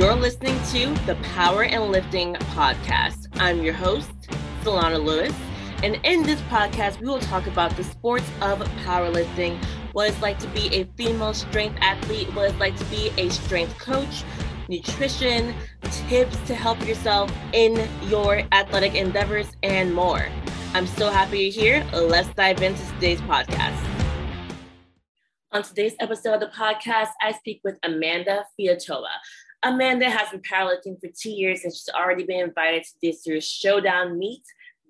You're listening to the Power in Lifting Podcast. I'm your host, Solana Lewis. And in this podcast, we will talk about the sports of powerlifting, what it's like to be a female strength athlete, what it's like to be a strength coach, nutrition, tips to help yourself in your athletic endeavors, and more. I'm so happy you're here. Let's dive into today's podcast. On today's episode of the podcast, I speak with Amanda Fiatoa. Amanda has been powerlifting for two years and she's already been invited to this year's Showdown meet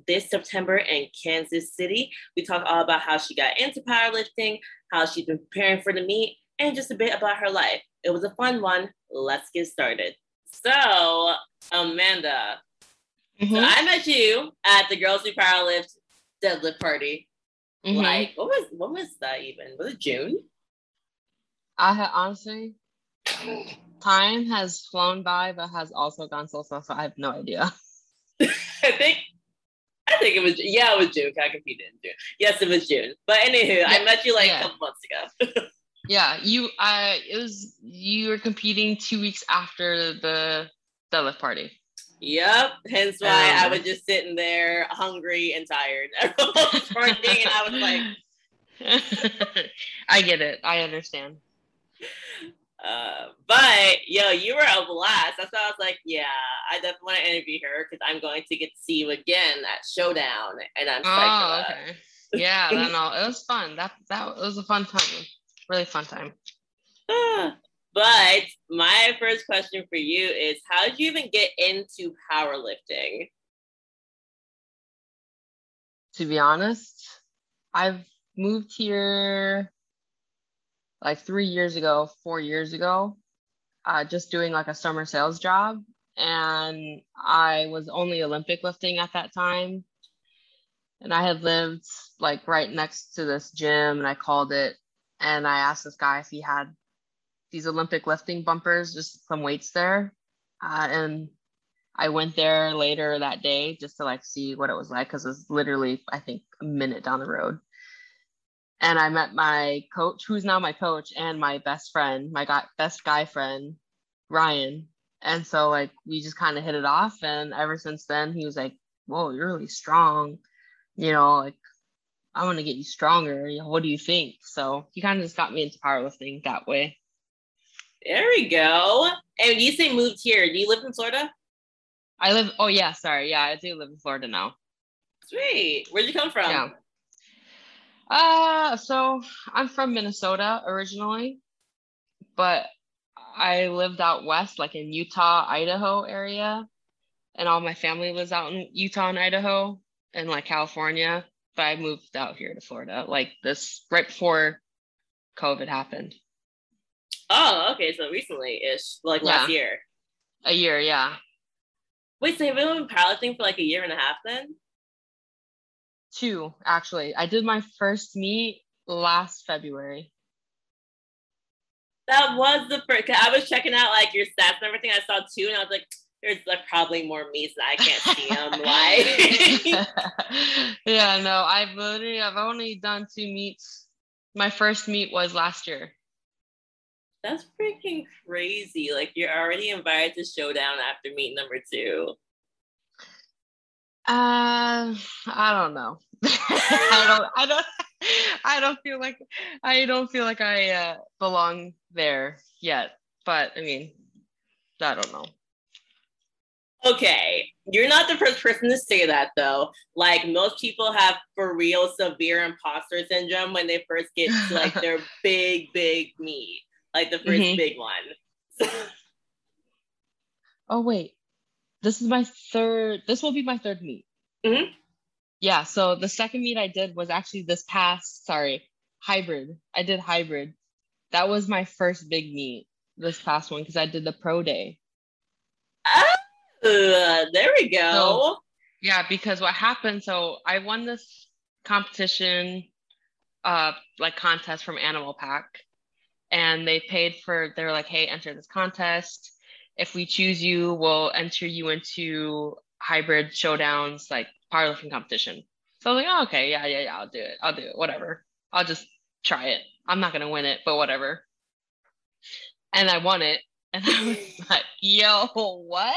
this September in Kansas City. We talk all about how she got into powerlifting, how she's been preparing for the meet, and just a bit about her life. It was a fun one. Let's get started. So, Amanda, mm-hmm. so I met you at the Girls Who Powerlift deadlift party. Mm-hmm. Like, what was what was that even? Was it June? I had honestly, time has flown by, but has also gone so so. So I have no idea. I think I think it was yeah, it was June. I competed in June. Yes, it was June. But anywho, yeah. I met you like yeah. a couple months ago. yeah, you I it was you were competing two weeks after the deadlift party. Yep. Hence why um, I was just sitting there hungry and tired. and I was like I get it. I understand. Uh, but yo, you were a blast. That's why I was like, yeah, I definitely want to interview her because I'm going to get to see you again at Showdown, and I'm oh, okay. Yeah, no, it was fun. That that was a fun time. Really fun time. but my first question for you is, how did you even get into powerlifting? To be honest, I've moved here like three years ago, four years ago, uh, just doing like a summer sales job. And I was only Olympic lifting at that time. And I had lived like right next to this gym and I called it and I asked this guy if he had these Olympic lifting bumpers, just some weights there. Uh, and I went there later that day just to like see what it was like because it was literally, I think, a minute down the road and I met my coach, who's now my coach, and my best friend, my guy, best guy friend, Ryan. And so like we just kind of hit it off, and ever since then he was like, "Whoa, you're really strong," you know, like I want to get you stronger. What do you think? So he kind of just got me into powerlifting that way. There we go. And you say moved here. Do you live in Florida? I live. Oh yeah, sorry. Yeah, I do live in Florida now. Sweet. Where'd you come from? Yeah. Uh, so I'm from Minnesota originally, but I lived out west, like in Utah, Idaho area, and all my family lives out in Utah and Idaho and like California. But I moved out here to Florida, like this right before COVID happened. Oh, okay. So recently ish, like yeah. last year. A year, yeah. Wait, so have you been powerlifting for like a year and a half then? Two actually. I did my first meet last February. That was the first. I was checking out like your stats and everything. I saw two, and I was like, "There's like probably more meets that I can't see them." like, yeah, no, I've literally I've only done two meets. My first meet was last year. That's freaking crazy! Like you're already invited to showdown after meet number two. Uh, I don't know. I don't. I don't. I don't feel like I don't feel like I uh, belong there yet. But I mean, I don't know. Okay, you're not the first person to say that though. Like most people have for real severe imposter syndrome when they first get to like their big, big meet, like the 1st mm-hmm. big one. oh wait, this is my third. This will be my third meet. Mm-hmm. Yeah. So the second meet I did was actually this past. Sorry, hybrid. I did hybrid. That was my first big meet. This past one because I did the pro day. Oh, there we go. So, yeah, because what happened? So I won this competition, uh, like contest from Animal Pak, and they paid for. They're like, hey, enter this contest. If we choose you, we'll enter you into hybrid showdowns, like powerlifting competition. So I was like, oh, okay, yeah, yeah, yeah, I'll do it. I'll do it. Whatever. I'll just try it. I'm not gonna win it, but whatever. And I won it. And I was like, yo, what?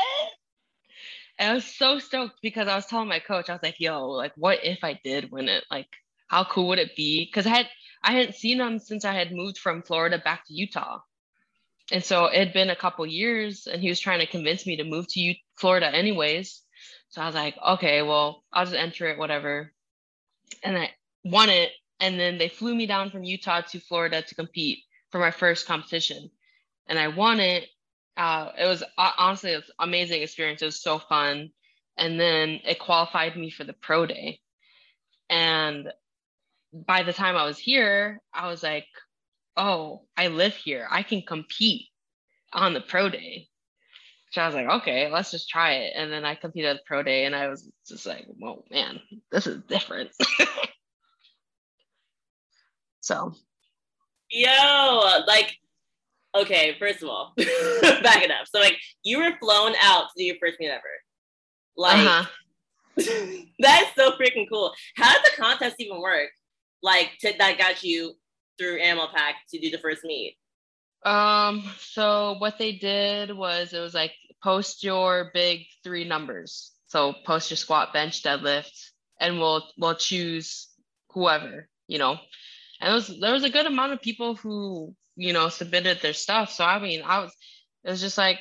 And I was so stoked because I was telling my coach, I was like, yo, like, what if I did win it? Like, how cool would it be? Because I had I hadn't seen him since I had moved from Florida back to Utah. And so it had been a couple years and he was trying to convince me to move to Florida anyways. So I was like, okay, well, I'll just enter it, whatever. And I won it. And then they flew me down from Utah to Florida to compete for my first competition. And I won it. Uh, it was uh, honestly it was amazing experience. It was so fun. And then it qualified me for the pro day. And by the time I was here, I was like, oh, I live here. I can compete on the pro day. So I was like, okay, let's just try it. And then I competed at the pro day and I was just like, whoa, man, this is different. so. Yo, like, okay, first of all, back it up. So, like, you were flown out to do your first meet ever. Like, uh-huh. that's so freaking cool. How did the contest even work? Like, to, that got you through Animal Pak to do the first meet? Um, so what they did was it was like post your big three numbers. So post your squat, bench, deadlift, and we'll we'll choose whoever, you know. And was there was a good amount of people who, you know, submitted their stuff. So I mean, I was it was just like,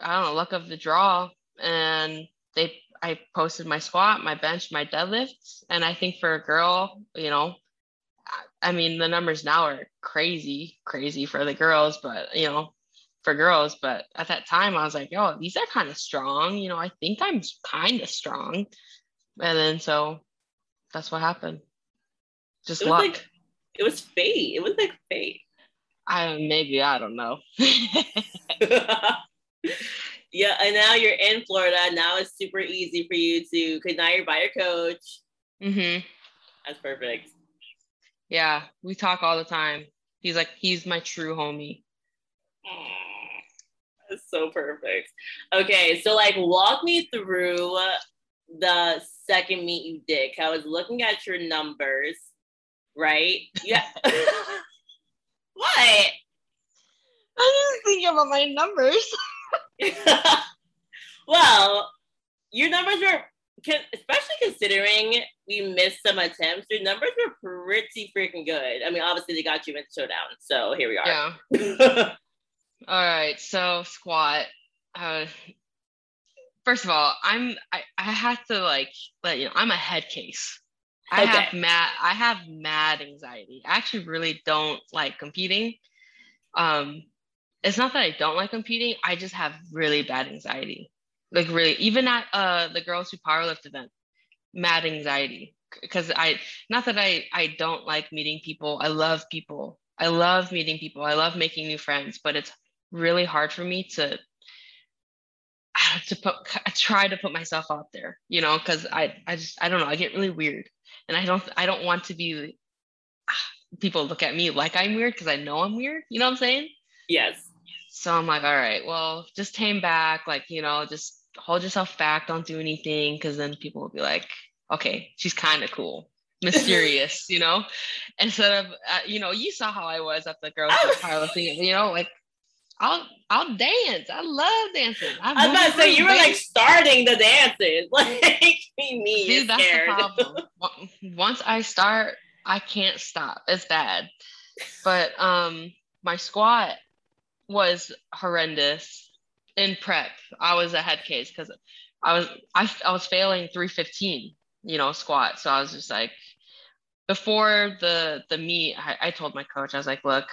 I don't know, luck of the draw. And they I posted my squat, my bench, my deadlifts. And I think for a girl, you know, I mean, the numbers now are crazy, crazy for the girls, but you know, for girls. But at that time, I was like, oh, these are kind of strong. You know, I think I'm kind of strong. And then so that's what happened. Just luck. Like, it was fate. It was like fate. I maybe I don't know. yeah, and now you're in Florida. Now it's super easy for you to because now you're by your coach. Mm-hmm. That's perfect. Yeah, we talk all the time. He's like, he's my true homie. That's so perfect. Okay, so like walk me through the second meet you did. I was looking at your numbers, right? Yeah. what? I'm just thinking about my numbers. well, your numbers were can, especially considering we missed some attempts, your numbers were pretty freaking good. I mean, obviously they got you in showdown, so here we are. Yeah. all right, so squat. Uh, first of all, I'm I, I have to like let you know I'm a head case. I okay. have mad I have mad anxiety. I actually really don't like competing. Um, it's not that I don't like competing. I just have really bad anxiety like really even at uh the girls who powerlift event mad anxiety. Because i not that i i don't like meeting people. I love people. I love meeting people. I love making new friends. But it's really hard for me to to put I try to put myself out there you know because i i just i don't know. I get really weird. And i don't i don't want to be people look at me like i'm weird because i know i'm weird. You know what i'm saying? Yes. So i'm like all right well just tame back like you know just hold yourself back, don't do anything, because then people will be like, okay, she's kind of cool, mysterious, you know. Instead of, uh, you know, you saw how I was at the girls' powerlifting, you know, like I'll I'll dance. I love dancing. I, was about to say you were like starting the dances, like me. See, that's scared. the problem. Once I start, I can't stop. It's bad. But um, my squat was horrendous in prep, I was a head case because I was I, I was failing 315, you know, squat. So I was just like, before the the meet, I, I told my coach, I was like, look,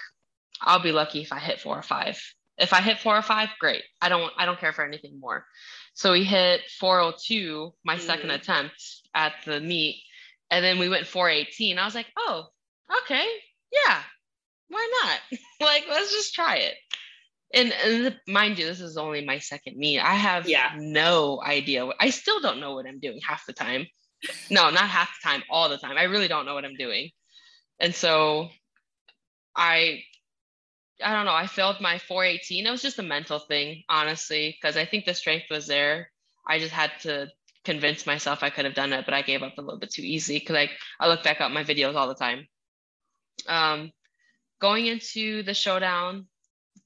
I'll be lucky if I hit four or five. If I hit four or five, great. I don't I don't care for anything more. So we hit 402, my mm. second attempt at the meet, and then we went 418. I was like, oh, okay, yeah, why not? like, let's just try it and, and mind you, this is only my second meet. I have yeah. no idea. What, I still don't know what I'm doing half the time. No, not half the time, all the time. I really don't know what I'm doing. And so I I don't know, I failed my 418. It was just a mental thing, honestly, because I think the strength was there. I just had to convince myself I could have done it, but I gave up a little bit too easy because I, I look back at my videos all the time. Um, going into the showdown,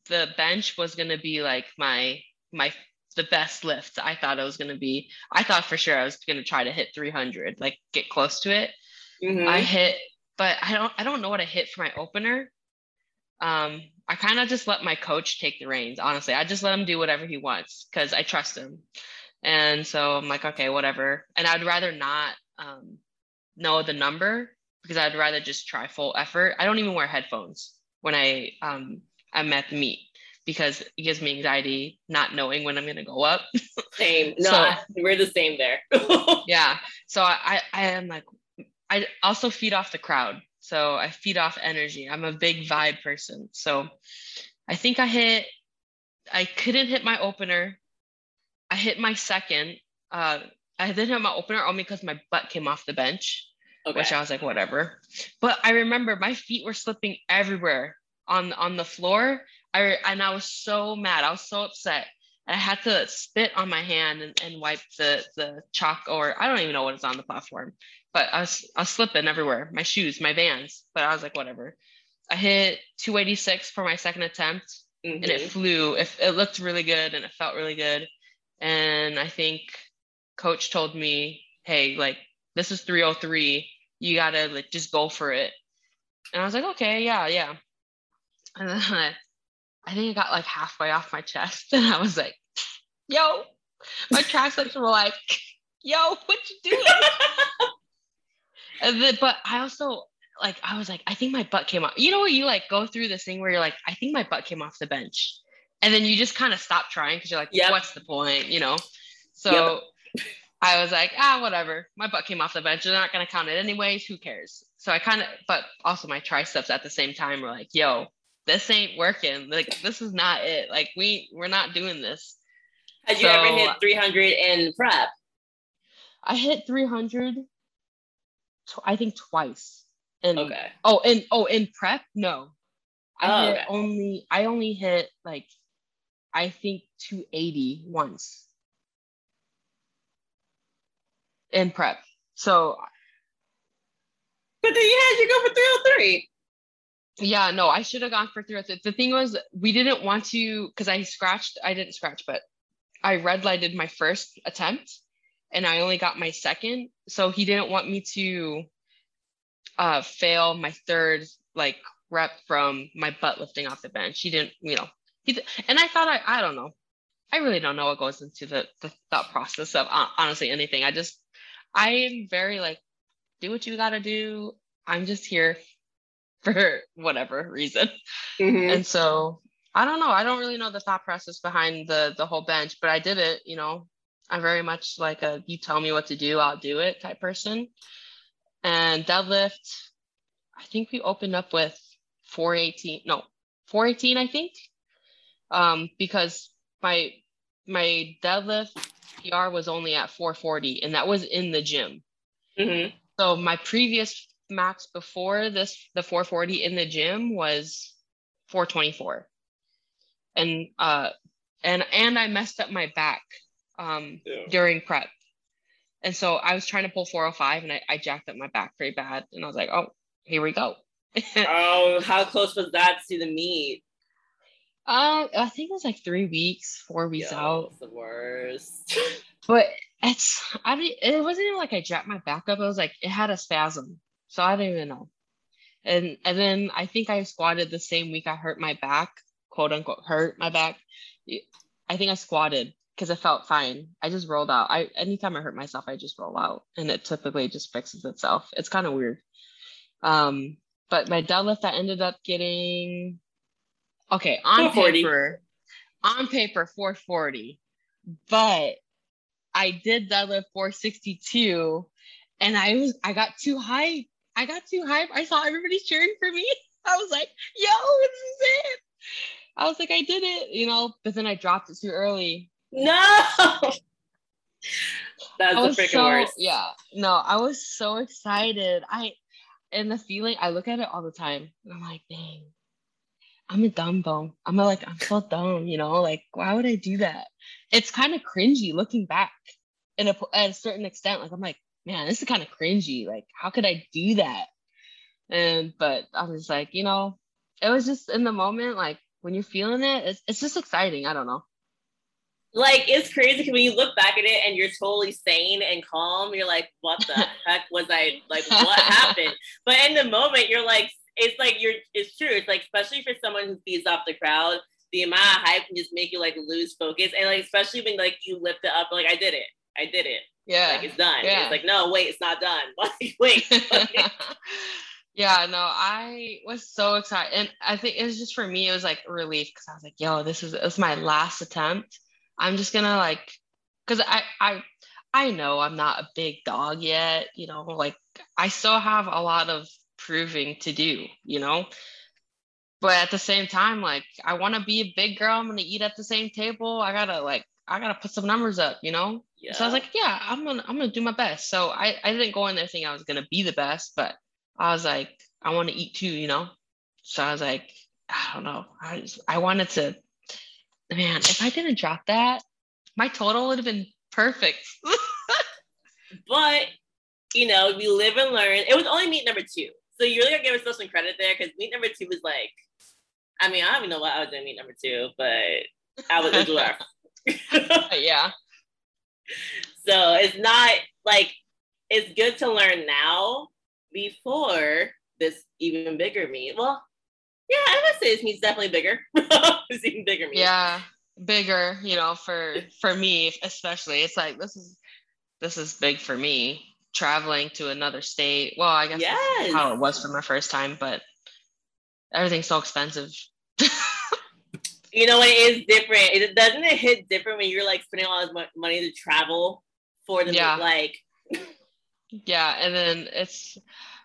the bench was gonna be like my my the best lift I thought it was gonna be. I thought for sure I was gonna try to hit 300, like get close to it. Mm-hmm. I hit, but I don't I don't know what I hit for my opener. Um, I kind of just let my coach take the reins. Honestly, I just let him do whatever he wants because I trust him. And so I'm like, okay, whatever. And I'd rather not um, know the number because I'd rather just try full effort. I don't even wear headphones when I um, I'm at the meet because it gives me anxiety not knowing when I'm gonna go up. same. No, so, we're the same there. yeah. So I I am like I also feed off the crowd. So I feed off energy. I'm a big vibe person. So I think I hit I couldn't hit my opener. I hit my second. Uh I didn't hit my opener only because my butt came off the bench. Okay. Which I was like, whatever. But I remember my feet were slipping everywhere on on the floor. I and I was so mad. I was so upset. I had to spit on my hand and, and wipe the the chalk or I don't even know what is on the platform. But I was I was slipping everywhere. My shoes, my vans. But I was like, whatever. I hit 286 for my second attempt mm-hmm. and it mm-hmm. flew. It, it looked really good and it felt really good. And I think coach told me, hey, like this is 303. You gotta like just go for it. And I was like, okay, yeah, yeah. And then I, I think I got like halfway off my chest and I was like, yo, my track slips were like, yo, what you doing? and then, but I also like, I was like, I think my butt came off. You know what you like go through this thing where you're like, I think my butt came off the bench. And then you just kind of stop trying because you're like, yep. what's the point? You know? So yep. I was like, ah, whatever. My butt came off the bench. They're not going to count it anyways. Who cares? So I kind of, but also my triceps at the same time were like, yo, this ain't working. Like, this is not it. Like, we, we're not doing this. Had so, you ever hit 300 in prep? I hit 300, I think twice. And, okay. Oh, and, oh, in prep? No. I oh, hit okay. only, I only hit like, I think 280 once in prep. So But then you had you go for 303. Yeah, no, I should have gone for 303. The thing was we didn't want to because I scratched, I didn't scratch, but I red lighted my first attempt and I only got my second. So he didn't want me to uh fail my third like rep from my butt lifting off the bench. He didn't, you know, he and I thought I I don't know. I really don't know what goes into the, the thought process of uh, honestly anything. I just I am very like, do what you got to do. I'm just here for whatever reason. Mm-hmm. And so I don't know. I don't really know the thought process behind the the whole bench, but I did it. You know, I'm very much like a you tell me what to do, I'll do it type person. And deadlift, I think we opened up with 418. No, 418. I think, um, because my my deadlift PR was only at 440, and that was in the gym. Mm-hmm. So my previous max before this, the 440 in the gym was 424, and uh, and and I messed up my back um yeah. during prep, and so I was trying to pull 405, and I, I jacked up my back pretty bad, and I was like, oh, here we go. oh, how close was that to the meet? Uh, I think it was like three weeks, four weeks Yo, out. The worst. but it's I didn't. It wasn't even like I jacked my back up. It was like it had a spasm, so I don't even know. And and then I think I squatted the same week I hurt my back, quote unquote, hurt my back. I think I squatted because it felt fine. I just rolled out. I anytime I hurt myself, I just roll out, and it typically just fixes itself. It's kind of weird. Um, but my deadlift, I ended up getting Okay, on paper, on paper 440, but I did deadlift 462 and I was I got too high. I got too hype. I saw everybody cheering for me. I was like, yo, this is it. I was like, I did it, you know, but then I dropped it too early. No. That's the freaking so, worst. Yeah. No, I was so excited. I and the feeling I look at it all the time. And I'm like, dang, I'm a dumb bone. I'm a, like, I'm so dumb, you know, like, why would I do that? It's kind of cringy looking back in a, at a certain extent. Like, I'm like, man, this is kind of cringy. Like, how could I do that? And, but I was like, you know, it was just in the moment, like, when you're feeling it, it's, it's just exciting. I don't know. Like it's crazy because when you look back at it and you're totally sane and calm, you're like, what the heck was I like? What happened? But in the moment, you're like, it's like you're. It's true. It's like especially for someone who feeds off the crowd, the amount of hype can just make you like lose focus, and like especially when like you lift it up, like I did it, I did it. Yeah, like it's done. Yeah. It's like no, wait, it's not done. Like wait. yeah, no, I was so excited, and I think it was just for me, it was like relief because I was like, yo, this is is my last attempt. I'm just gonna like, because I I I know I'm not a big dog yet, you know, like I still have a lot of proving to do, you know. But at the same time, like I want to be a big girl. I'm gonna eat at the same table. I gotta like I gotta put some numbers up, you know. Yeah. So I was like, yeah, I'm gonna I'm gonna do my best. So I I didn't go in there thinking I was gonna be the best, but I was like, I want to eat too, you know. So I was like, I don't know. I just, I wanted to. Man, if I didn't drop that, my total would have been perfect. but you know, we live and learn. It was only meet number two, so you really gotta give yourself some credit there because meet number two was like, I mean, I don't even know what I was doing meet number two, but I was into it. yeah. So it's not like it's good to learn now before this even bigger meet. Well, yeah, I would say this meet's definitely bigger. it's even bigger meet. Yeah, bigger. You know, for for me especially, it's like this is this is big for me traveling to another state. Well, I guess Yes. how it was for my first time, but everything's so expensive. You know, it is different. It doesn't it hit different when you're like spending all this money to travel for the Yeah. like Yeah, and then it's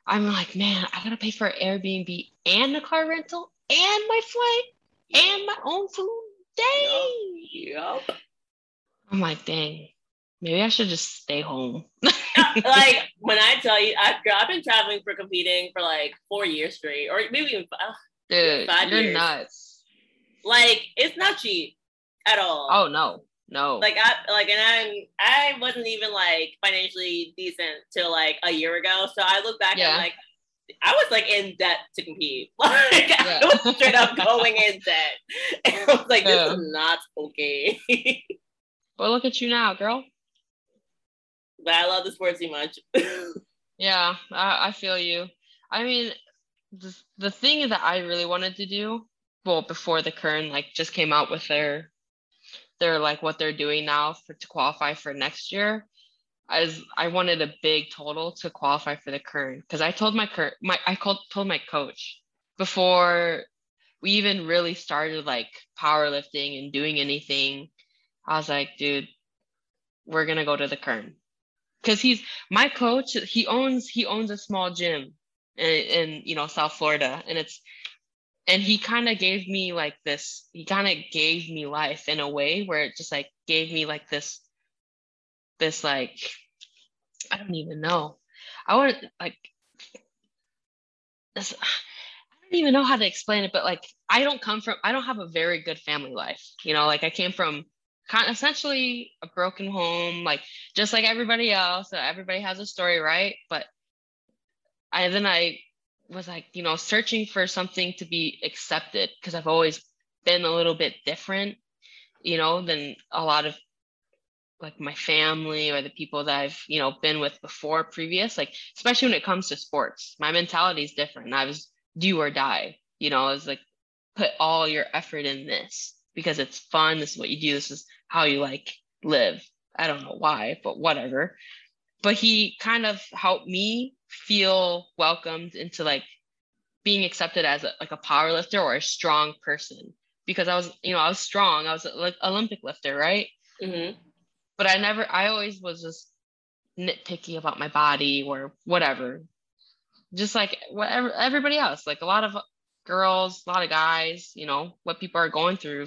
I'm like, man, I gotta pay for Airbnb and the car rental and my flight and my own food. Dang. Yep. I'm like, dang, maybe I should just stay home. like when I tell you, I, girl, I've been traveling for competing for like four years straight, or maybe even uh, Dude, Five you're years. nuts. Like it's not cheap at all. Oh no, no. like I like, and I'm I wasn't even like financially decent till like a year ago. So I look back Yeah. and like I was like in debt to compete. Like Yeah. I was straight up going in debt, and I was like, this Yeah. is not okay. but look at you now, girl. but I love the sport too much. Yeah, I, I feel you. I mean, the, the thing that I really wanted to do, well, before the Kern like just came out with their their like what they're doing now for to qualify for next year, as I wanted a big total to qualify for the Kern because I told my Kern my I called told my coach before we even really started like powerlifting and doing anything. I was like, dude, we're gonna go to the Kern because he's my coach he owns he owns a small gym in, in you know south florida and it's and he kind of gave me like this he kind of gave me life in a way where it just like gave me like this this like i don't even know. I want like this i don't even know how to explain it but like i don't come from i don't have a very good family life you know? Like i came from kind essentially a broken home like just like everybody else everybody has a story right? But i then i was like you know searching for something to be accepted because i've always been a little bit different you know than a lot of like my family or the people that i've you know been with before previous like especially when it comes to sports. My mentality is different. I was do or die you know i was like put all your effort in this because it's fun this is what you do this is how you like live. I don't know why but whatever. But he kind of helped me feel welcomed into like being accepted as a, like a power lifter or a strong person. Because i was you know i was strong. I was like olympic lifter right? Mhm. but i never i always was just nitpicky about my body or whatever. Just like whatever everybody else. Like a lot of girls a lot of guys you know what people are going through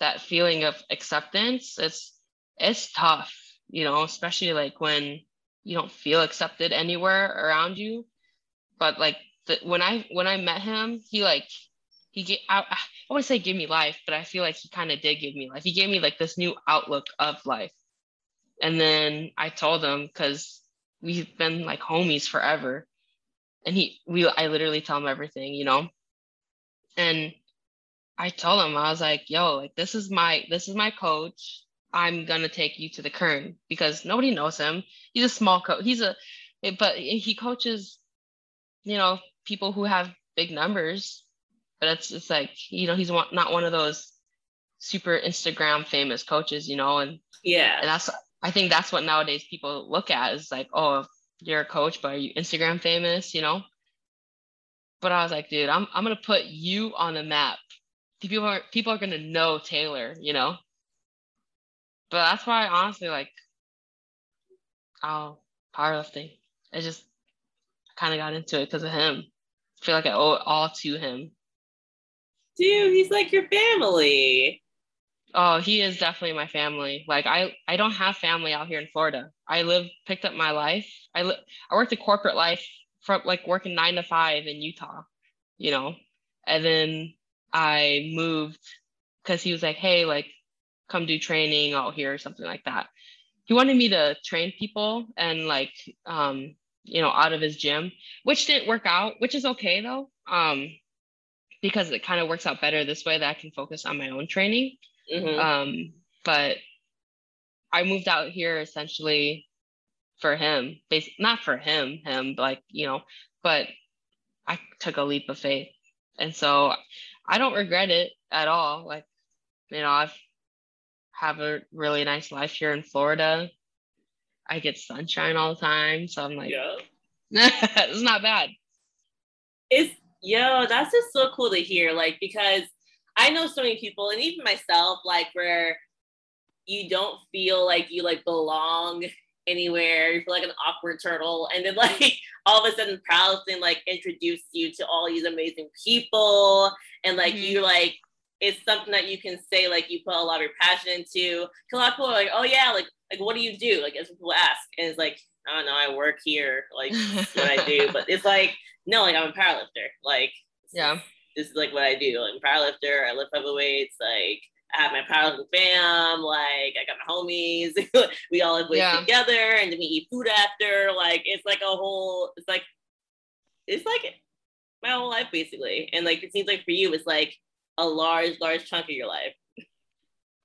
that feeling of acceptance it's it's tough you know especially like when you don't feel accepted anywhere around you. But like the, when i when i met him he like he gave I, I to say give me life but i feel like he kind of did give me life. He gave me like this new outlook of life. And then i told him because we've been like homies forever. And he we i literally tell him everything you know? And I told him I was like, "Yo, like this is my this is my coach. I'm gonna take you to the Kern because nobody knows him. He's a small coach. He's a, but he coaches, you know, people who have big numbers. But it's it's like you know he's not one of those super Instagram famous coaches, you know, and yeah, and that's I think that's what nowadays people look at is like, oh, you're a coach, but are you Instagram famous, you know? But I was like, dude, I'm I'm gonna put you on the map. People are people are gonna know Taylor, you know. But that's why honestly, like, oh, powerlifting. I just kind of got into it because of him. I feel like I owe it all to him. Dude, he's like your family. Oh, he is definitely my family. Like I, I don't have family out here in Florida. I live, picked up my life. I li- I worked a corporate life from like working nine to five in Utah, you know, and then I moved because he was like, hey, like come do training out here or something like that. He wanted me to train people and like um, you know, out of his gym, which didn't work out, which is okay though. Um, because it kind of works out better this way that I can focus on my own training. Mm-hmm. Um, but I moved out here essentially for him, basically not for him, him, like, you know, but I took a leap of faith. And so I don't regret it at all. Like, you know, I've have a really nice life here in Florida. I get sunshine all the time. So I'm like, yeah. it's not bad. It's yo, that's just so cool to hear. Like, because I know so many people, and even myself, like where you don't feel like you like belong anywhere. You feel like an awkward turtle, and then like all of a sudden, powerlifting like introduced you to all these amazing people, and like mm-hmm. you like it's something that you can say like you put a lot of your passion into. A lot of people are like, oh yeah, like like what do you do? Like as people ask, and it's like I don't know, I work here, like what I do, but it's like no, like I'm a powerlifter, like yeah this is like what I do. I'm a powerlifter. I lift heavy weights. Like I have my powerlifting fam. Like I got my homies. we all live yeah. together, and then we eat food after. Like it's like a whole. It's like it's like my whole life basically. And like it seems like for you, it's like a large, large chunk of your life.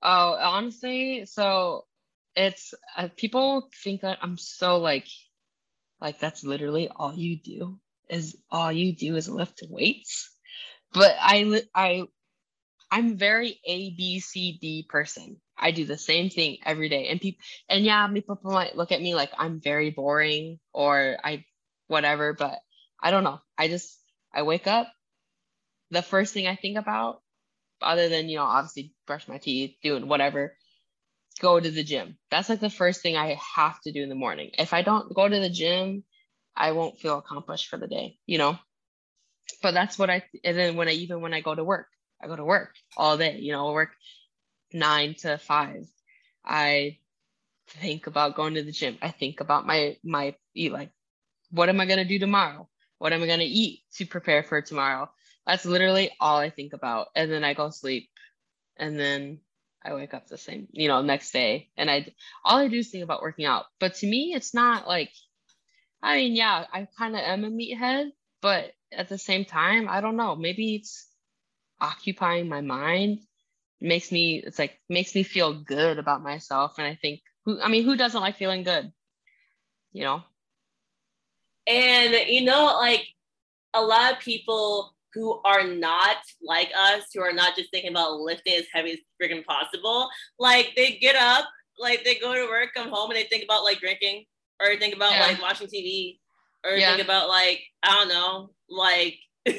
Oh, honestly, so it's uh, people think that I'm so like, like that's literally all you do is all you do is lift weights but I I I'm very A B C D person. I do the same thing every day, and people and yeah, people might look at me like I'm very boring or I whatever, but I don't know. I just I wake up. The first thing I think about, other than you know obviously brush my teeth, doing whatever, go to the gym. That's like the first thing I have to do in the morning. If I don't go to the gym, I won't feel accomplished for the day. You know but that's what I and then when I even when I go to work, I go to work all day, you know, I work nine to five. I think about going to the gym. I think about my my eat like what am I gonna do tomorrow? What am I gonna eat to prepare for tomorrow? That's literally all I think about. And then I go sleep and then I wake up the same, you know, next day. And I all I do is think about working out. But to me, it's not like I mean, yeah, I kind of am a meathead, but at the same time, I don't know. Maybe it's occupying my mind. makes me it's like makes me feel good about myself. And I think who I mean, who doesn't like feeling good? You know? And you know, like a lot of people who are not like us, who are not just thinking about lifting as heavy as freaking possible, like they get up, like they go to work, come home, and they think about like drinking or think about yeah. like watching TV or yeah. think about like I don't know, like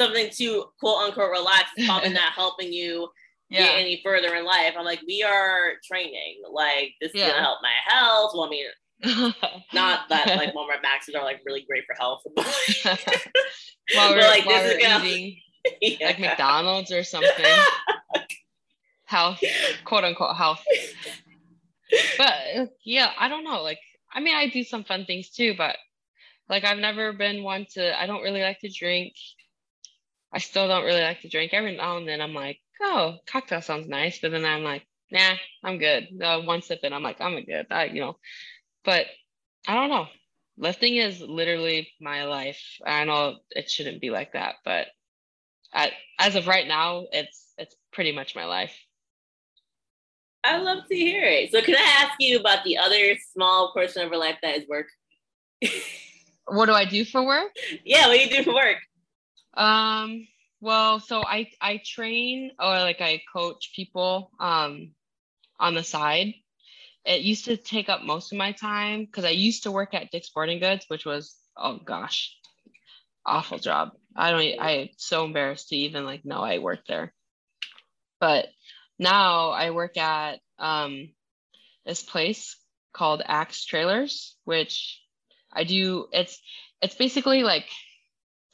something to quote unquote relax is probably not helping you yeah. get any further in life. I'm like, we are training. Like this is gonna help my health. Well, I mean, not that like Walmart Maxes are like really great for health. while we're, like, while we're gonna, eating yeah. like McDonald's or something. health, quote unquote health. But yeah, I don't know. Like, I mean, I do some fun things too, but like I've never been one to I don't really like to drink. I still don't really like to drink. Every now and then I'm like, oh, cocktail sounds nice, but then I'm like, nah, I'm good. Uh, one sip and I'm like, I'm good. I, you know, but I don't know. Lifting is literally my life. I know it shouldn't be like that, but at, as of right now, it's it's pretty much my life. I love to hear it. So, can I ask you about the other small portion of your life that is work? what do I do for work? Yeah, what do you do for work? Um, well, so I I train or like I coach people um on the side. It used to take up most of my time because I used to work at Dick's Sporting Goods, which was oh gosh, awful job. I don't I'm so embarrassed to even like know I worked there. But now I work at um this place called Axe Trailers, which I do it's it's basically like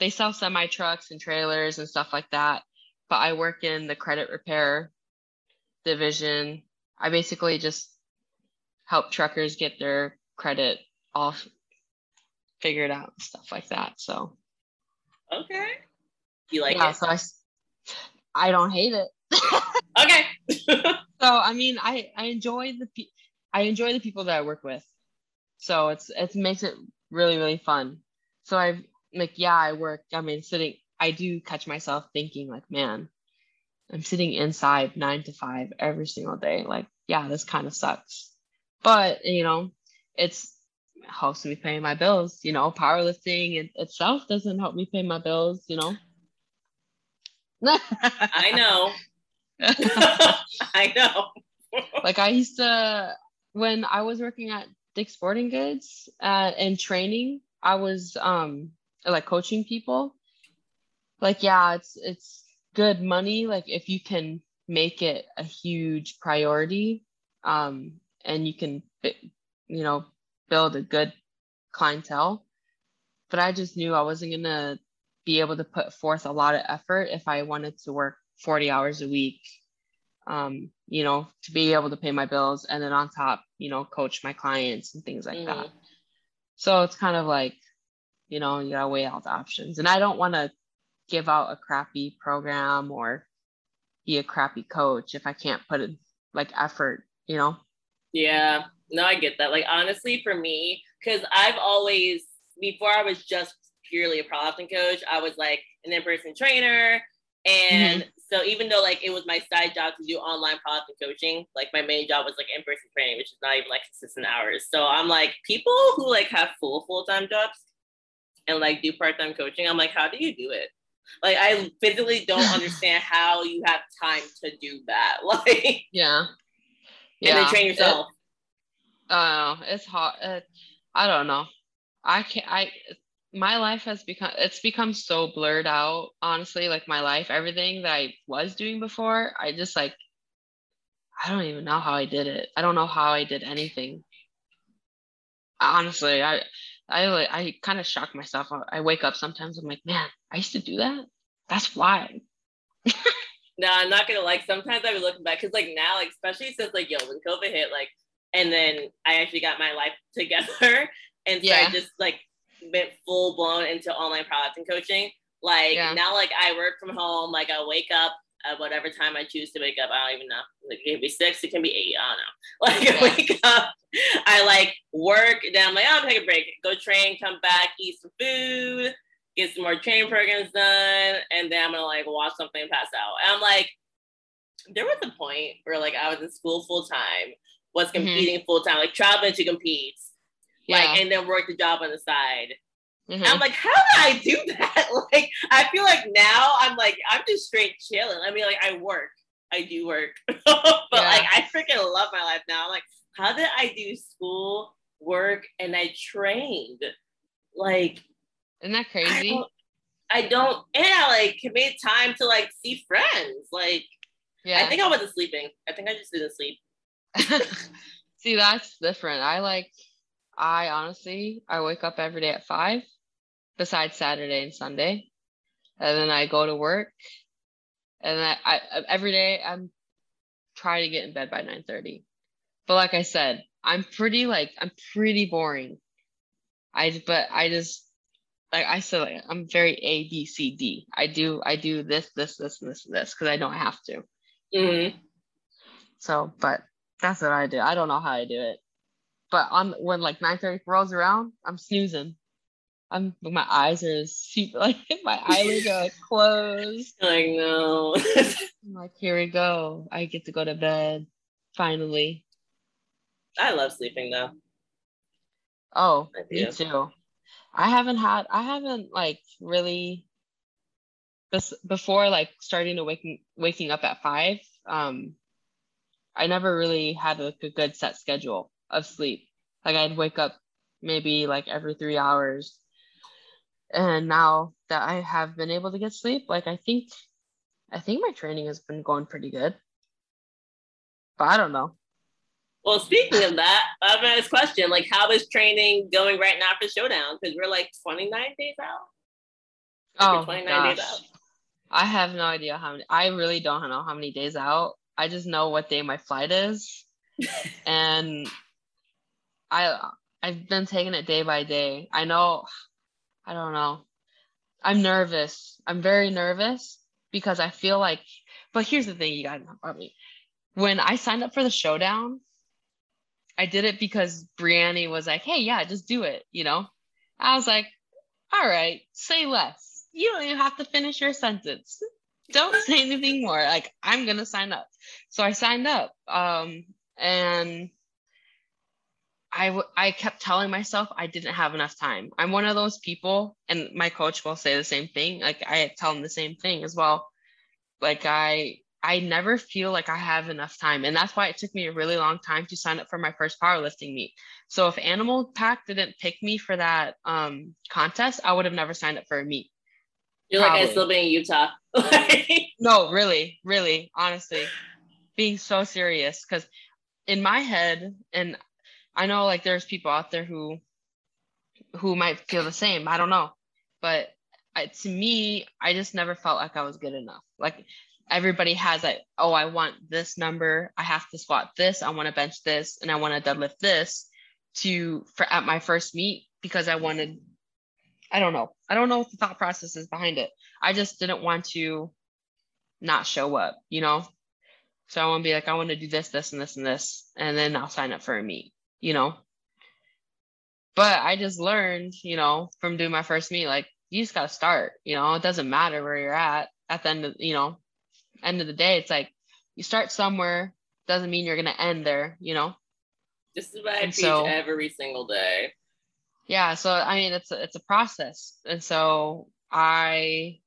they sell semi trucks and trailers and stuff like that. But I work in the credit repair division. I basically just help truckers get their credit off figured out and stuff like that. So okay, you like yeah, it? So I, I don't hate it. okay. so I mean, I I enjoy the pe- I enjoy the people that I work with. So it's it makes it really really fun. So I've like yeah, I work. I mean, sitting. I do catch myself thinking like, man, I'm sitting inside nine to five every single day. Like, yeah, this kind of sucks. But you know, it's helps me pay my bills. You know, powerlifting it, itself doesn't help me pay my bills. You know. I know. I know. like I used to when I was working at Dick's Sporting Goods uh, and training, I was um like coaching people. Like yeah, it's it's good money. Like if you can make it a huge priority, um, and you can you know build a good clientele. But I just knew I wasn't gonna be able to put forth a lot of effort if I wanted to work 40 hours a week um, you know, to be able to pay my bills and then on top, you know, coach my clients and things like mm. that. So it's kind of like, you know, you gotta weigh out the options. And I don't want to give out a crappy program or be a crappy coach if I can't put in like effort, you know? Yeah, no, I get that. Like honestly, for me, because I've always before I was just purely a powerlifting coach, I was like an in-person trainer. And mm-hmm. So even though like it was my side job to do online product and coaching, like my main job was like in-person training, which is not even like consistent hours. So I'm like people who like have full full-time jobs and like do part-time coaching. I'm like, how do you do it? Like I physically don't understand how you have time to do that. Like yeah, yeah. and then train yourself. It, uh, it's hot. Uh, I don't know. I can't. I my life has become it's become so blurred out honestly like my life everything that i was doing before i just like i don't even know how i did it i don't know how i did anything honestly i i i kind of shock myself i wake up sometimes i'm like man i used to do that that's why no i'm not gonna like sometimes i be looking back because like now like especially since like yo when covid hit like and then i actually got my life together and so yeah. i just like went full blown into online products and coaching. Like yeah. now, like I work from home. Like I wake up at whatever time I choose to wake up. I don't even know. Like it can be six, it can be eight. I don't know. Like. I wake up, I like work. Then I'm like, oh, I'll take a break, go train, come back, eat some food, get some more training programs done, and then I'm gonna like watch something and pass out. And I'm like, there was a point where like I was in school full time, was mm-hmm. competing mm-hmm. full time, like traveling to compete yeah. like and then work the job on the side. Mm-hmm. I'm like, how did I do that? like, I feel like now I'm like, I'm just straight chilling. I mean, like, I work, I do work, but yeah. like, I freaking love my life now. I'm like, how did I do school, work, and I trained? Like, isn't that crazy? I don't, I don't and I like made time to like see friends. Like, yeah, I think I wasn't sleeping. I think I just didn't sleep. see, that's different. I like I honestly, I wake up every day at five, besides Saturday and Sunday, and then I go to work, and I, I every day I'm trying to get in bed by nine thirty. But like I said, I'm pretty like I'm pretty boring. I but I just like I said like, I'm very A B C D. I do I do this this this this this because I don't have to. Mm-hmm. So, but that's what I do. I don't know how I do it. But on when like 9:30 rolls around, I'm snoozing. I'm my eyes are super like my eyelids are like closed. I know. I'm like, here we go. I get to go to bed finally. I love sleeping though. Oh, me too. I haven't had I haven't like really before like starting to waking waking up at five. Um, I never really had like a good set schedule of sleep. Like I'd wake up maybe like every three hours. And now that I have been able to get sleep, like I think I think my training has been going pretty good. But I don't know. Well, speaking of that, I have this question: like, how is training going right now for Showdown? Because we're like 29 days out. Like oh, 29 gosh. days out. I have no idea how many. I really don't know how many days out. I just know what day my flight is, and I I've been taking it day by day. I know. I don't know. I'm nervous. I'm very nervous because I feel like. But here's the thing, you gotta know about me. When I signed up for the showdown, I did it because Brianni was like, hey, yeah, just do it, you know? I was like, all right, say less. You don't even have to finish your sentence. Don't say anything more. Like, I'm gonna sign up. So I signed up. Um, and I, w- I kept telling myself I didn't have enough time. I'm one of those people, and my coach will say the same thing. Like I tell him the same thing as well. Like I I never feel like I have enough time. And that's why it took me a really long time to sign up for my first powerlifting meet. So if Animal Pak didn't pick me for that um, contest, I would have never signed up for a meet. You're Probably. like, I still be in Utah. no, really, really, honestly, being so serious. Because in my head, and I know like there's people out there who who might feel the same. I don't know. But I, to me, I just never felt like I was good enough. Like everybody has like, oh, I want this number. I have to squat this. I want to bench this, and I want to deadlift this to for at my first meet because I wanted. I don't know. I don't know what the thought process is behind it. I just didn't want to not show up, you know. So I want to be like, I want to do this, this, and this, and this, and then I'll sign up for a meet, you know. But I just learned, you know, from doing my first meet, like you just got to start. You know, it doesn't matter where you're at at the end of, you know, end of the day, it's like you start somewhere doesn't mean you're gonna end there, you know. This is what I and teach so, every single day. Yeah, so I mean, it's a, it's a process, and so I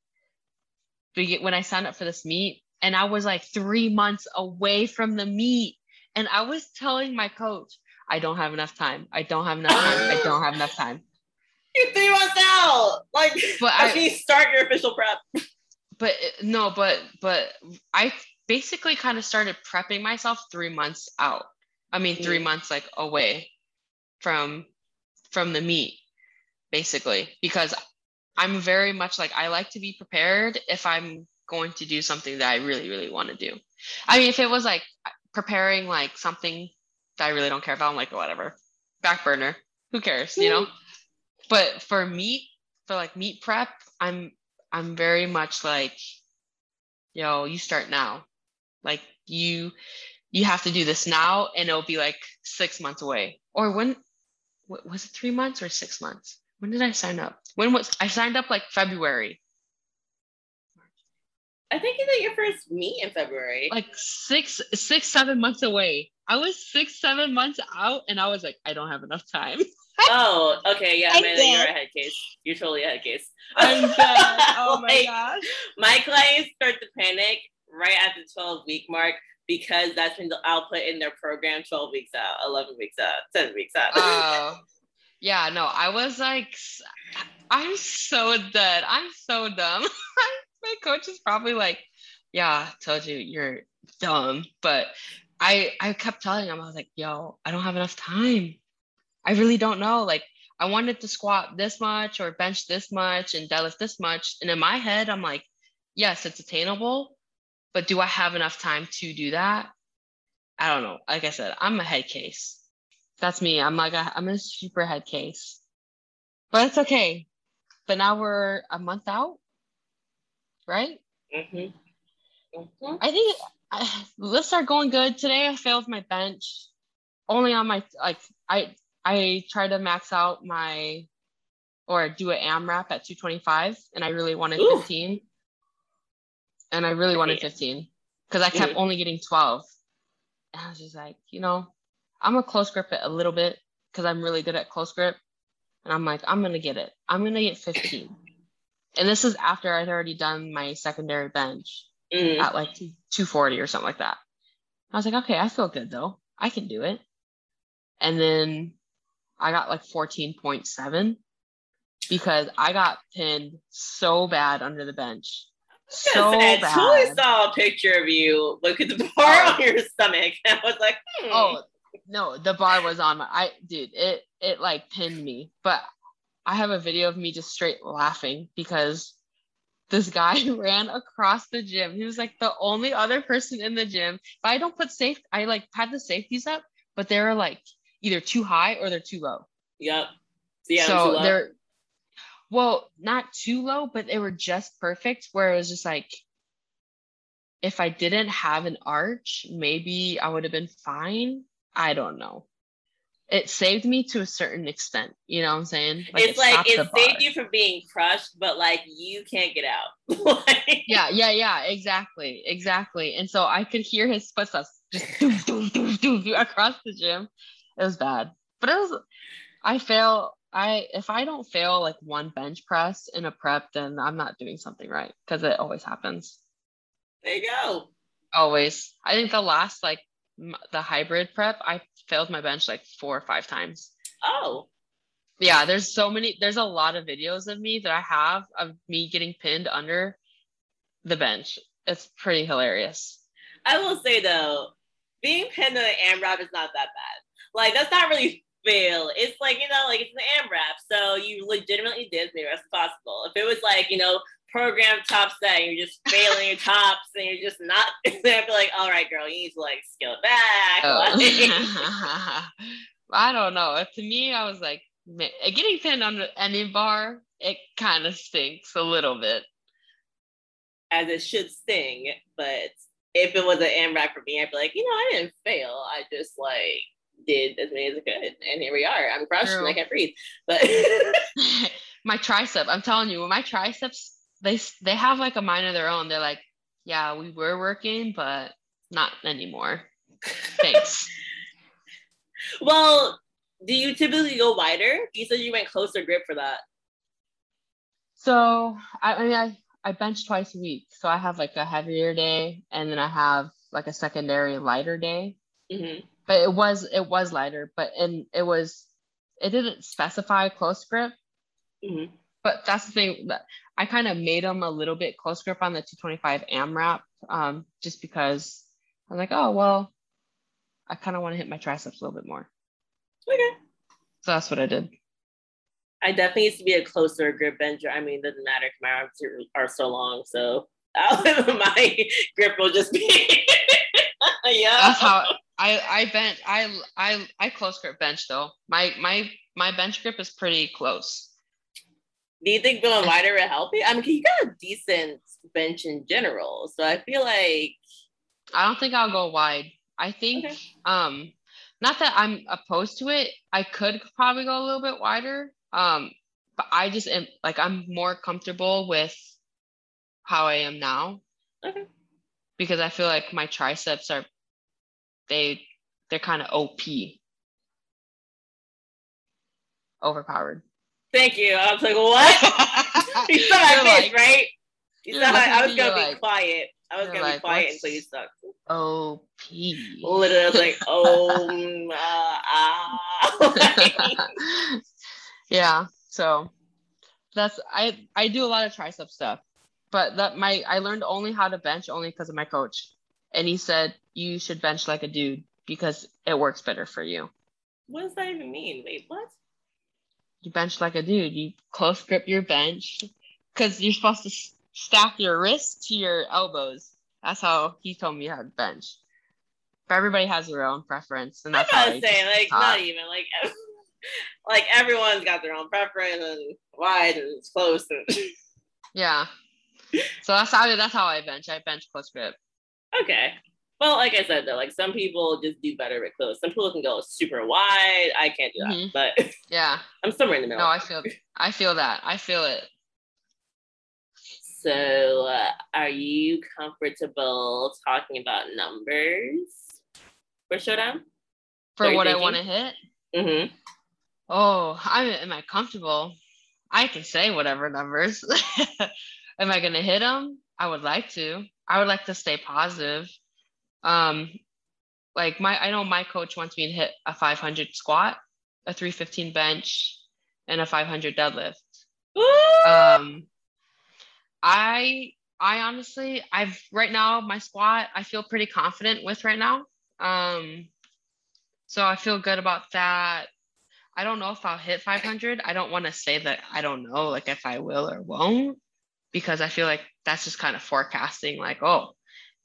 when I signed up for this meet, and I was like three months away from the meet, and I was telling my coach, I don't have enough time. I don't have enough time. I don't have enough time. You're three months out. Like, but I start your official prep but no, but but I basically kind of started prepping myself three months out. I mean, three mm. months like away from from the meet, basically, because I'm very much like I like to be prepared if I'm going to do something that I really, really want to do. I mean, if it was like preparing like something that I really don't care about, I'm like, whatever, back burner, who cares, you know? but for meet, for like meet prep, I'm I'm very much like, yo, you start now. Like you you have to do this now and it'll be like six months away. Or when was it three months or six months? When did I sign up? When was I signed up like February? I think you did your first meet in February. Like six, six, seven months away. I was six, seven months out, and I was like, I don't have enough time. oh, okay, yeah, man, you're a head case. You're totally a head case. I'm dead. Oh like, my gosh. My clients start to panic right at the 12 week mark because that's when I'll put in their program 12 weeks out, 11 weeks out, 10 weeks out. Oh, yeah, no, I was like, I'm so dead. I'm so dumb. my coach is probably like, yeah, told you you're dumb. But I I kept telling him, I was like, yo, I don't have enough time. I really don't know. Like I wanted to squat this much or bench this much and deadlift this much. And in my head, I'm like, yes, it's attainable, but do I have enough time to do that? I don't know. Like I said, I'm a head case. That's me. I'm like, a, I'm a super head case, but it's okay. But now we're a month out, right? Mm-hmm. Mm-hmm. I think I, lists are going good. Today I failed my bench only on my, like, I, I try to max out my or do an AMRAP at 225 and I really wanted Ooh. 15. And I really wanted 15 because I kept Mhm. only getting 12. And I was just like, you know, I'm a close grip it a little bit because I'm really good at close grip. And I'm like, I'm going to get it. I'm going to get 15. And this is after I'd already done my secondary bench Mm. at like 240 or something like that. I was like, okay, I feel good though. I can do it. And then I got like 14.7 because I got pinned so bad under the bench. So bad. I totally saw a picture of you look at the bar Oh. on your stomach. And I was like, hmm. Oh no, the bar was on my I dude, it it like pinned me. But I have a video of me just straight laughing because this guy ran across the gym. He was like the only other person in the gym. But I don't put safe I like had the safeties up, but they were like either too high or they're too low. Yep. Yeah, so they're well, not too low, but they were just perfect where it was just like if I didn't have an arch, maybe I would have been fine. I don't know. It saved me to a certain extent. You know what I'm saying? it's like it saved you from being crushed, but like you can't get out. Yeah, yeah, yeah, exactly, exactly. And so I could hear his footsteps just doof, doof, doof, doof across the gym. It was bad, but it was. I fail. I if I don't fail like one bench press in a prep, then I'm not doing something right because it always happens. There you go. Always. I think the last like m- the hybrid prep, I failed my bench like four or five times. Oh, Yeah, there's so many. There's a lot of videos of me that I have of me getting pinned under the bench. It's pretty hilarious. I will say though, being pinned on an AMRAP is not that bad. Like that's not really fail. It's like you know, like it's an AMRAP, so you legitimately did many reps possible. If it was like you know, program top set, and you're just failing your tops, and you're just not, I'd be like, all right, girl, you need to like scale it back. Oh. Like, Oh. I don't know. To me, I was like, getting pinned on any bar, it kind of stinks a little bit. as it should sting, but if it was an AMRAP for me, I'd be like, you know, I didn't fail. I just like did as many as I could, and here we are. I'm crushed and I can't breathe. But my tricep, I'm telling you, my triceps, they they have like a mind of their own. They're like, yeah, we were working, but not anymore. Thanks. well, do you typically go wider? You said you went closer grip for that. so I, I mean, I I bench twice a week, so I have like a heavier day, and then I have like a secondary lighter day. hmm but it was it was lighter but and it was it didn't specify close grip hmm but that's the thing that i kind of made them a little bit close grip on the 225 amrap um just because i'm like oh well i kind of want to hit my triceps a little bit more Okay. so that's what i did I definitely used to be a closer grip bencher. I mean, it doesn't matter my arms are, are so long, so my grip will just be. yeah. that's how i i bench i i i close grip bench though my my my bench grip is pretty close Do you think going wider will help you? I mean, you got a decent bench in general, so I feel like I don't think I'll go wide. I think Okay. um not that I'm opposed to it. I could probably go a little bit wider. Um but I just am like I'm more comfortable with how I am now okay. because I feel like my triceps are they they're kind of OP. Overpowered. Thank you. I was like, what? you saw my face, like- right? You saw my, I was gonna be like- quiet. I was gonna be quiet until you stuck. OP. Literally, I was like, oh, uh, ah. yeah so that's i i do a lot of tricep stuff but that my i learned only how to bench only because of my coach and he said you should bench like a dude because it works better for you. What does that even mean? Wait, what? you bench like a dude. You close grip your bench because you're supposed to stack your wrists to your elbows. That's how he told me how to bench. But everybody has their own preference and that's I saying like taught. not even like like everyone's got their own preference and wide and it's close and yeah. So that's how that's how i bench. I bench close grip okay. Well, like I said though, like some people just do better with clothes. Some people can go super wide. I can't do that, mm-hmm. but yeah, I'm somewhere in the middle. No, I feel, I feel that. I feel it. So, uh, are you comfortable talking about numbers for showdown? For what I want to hit? Mm-hmm. Oh, I am I comfortable? I can say whatever numbers. am I going to hit them? I would like to. I would like to stay positive. Um, like my, I know my coach wants me to hit a 500 squat, a 315 bench, and a 500 deadlift. Um, I, I honestly, I've right now my squat I feel pretty confident with right now. Um, so I feel good about that. I don't know if I'll hit 500. I don't want to say that I don't know, like if I will or won't, because I feel like that's just kind of forecasting, like, oh,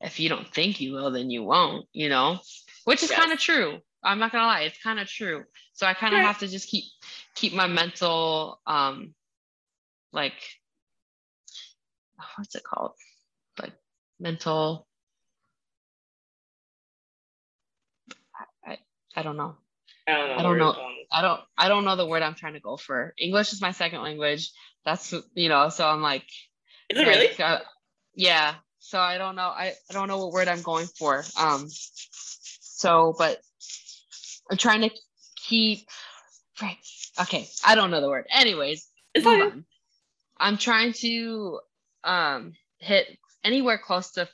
if you don't think you will, then you won't, you know, which is yes. kind of true. I'm not gonna lie, it's kind of true. So I kind of have to just keep keep my mental um like what's it called? Like mental I, I, I don't know. I don't know. I don't know. I don't I don't know the word I'm trying to go for. English is my second language. That's you know, so I'm like Is it like, really? Uh, yeah so I don't know. I, I don't know what word I'm going for. Um, so, but I'm trying to keep. Right. Okay, I don't know the word. Anyways, I'm trying to um hit anywhere close to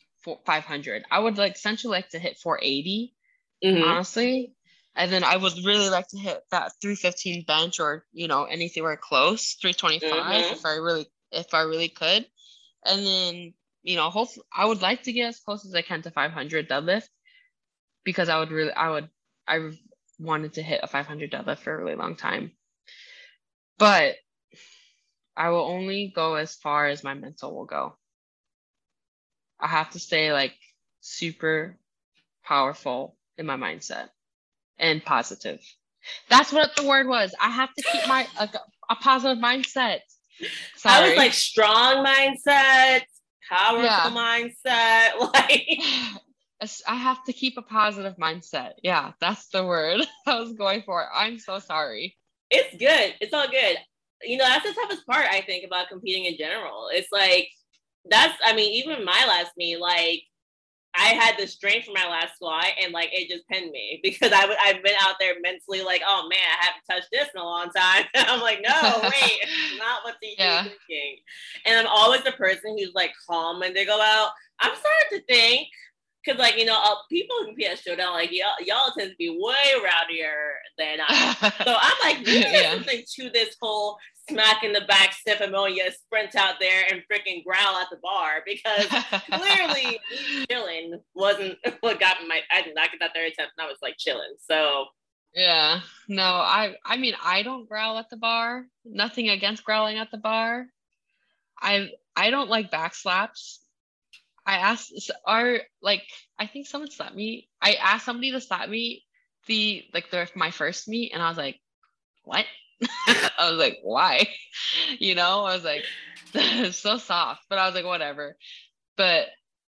500. I would like essentially like to hit 480, mm-hmm. honestly, and then I would really like to hit that 315 bench or you know anywhere close 325 mm-hmm. if I really if I really could, and then you know, hopefully I would like to get as close as I can to 500 deadlift because I would really, I would, I wanted to hit a 500 deadlift for a really long time. But I will only go as far as my mental will go. I have to stay like super powerful in my mindset and positive. That's what the word was. I have to keep my a, a positive mindset. Sorry. I was like strong mindset, powerful yeah. mindset. Like I have to keep a positive mindset. Yeah, that's the word I was going for. I'm so sorry. It's good. It's all good. You know, that's the toughest part I think about competing in general. It's like that's I mean, even my last meet, like I had the strength for my last squat and like it just pinned me because I I've been out there mentally like, oh man, I haven't touched this in a long time. I'm like, no, wait, not what the yeah. thinking. And I'm always the person who's like calm when they go out. I'm starting to think because like you know uh, people who PS showdown like y'all, y'all tend to be way rowdier than I. so I'm like, maybe yeah. something to this whole smack in the back, sniff ammonia, sprint out there and freaking growl at the bar because clearly chilling wasn't what got my. I did not get that third attempt, and I was like chilling. So yeah, no, I I mean I don't growl at the bar. Nothing against growling at the bar. I I don't like back slaps. I asked are like I think someone slapped me. I asked somebody to slap me the like the my first meet, and I was like, what? I was like, why? You know, I was like, so soft, but I was like, whatever. But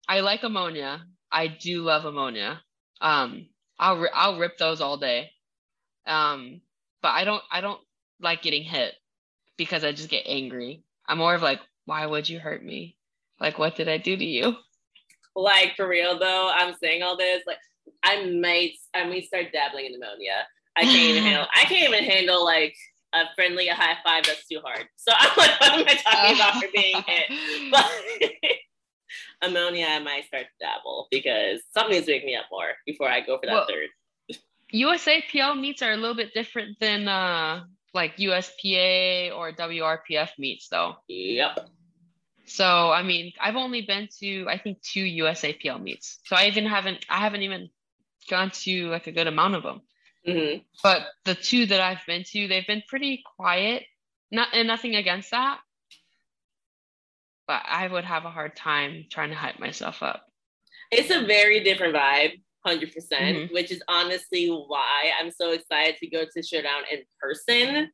I like ammonia. I do love ammonia. Um, I'll I'll rip those all day. Um, but I don't I don't like getting hit because I just get angry. I'm more of like, why would you hurt me? Like, what did I do to you? Like for real though, I'm saying all this. Like, I might I might start dabbling in ammonia. I can't even handle. I can't even handle like a friendly a high five. That's too hard. So I'm like, what am I talking about for being hit? But ammonia, I might start to dabble because something's waking me up more before I go for that well, third. USAPL meets are a little bit different than uh like USPA or WRPF meets though. Yep. So I mean, I've only been to I think two USAPL meets. So I even haven't I haven't even gone to like a good amount of them. Mm-hmm. But the two that I've been to, they've been pretty quiet. Not and nothing against that. But I would have a hard time trying to hype myself up. It's a very different vibe, 100%, percent mm hmm which is honestly why I'm so excited to go to Showdown in person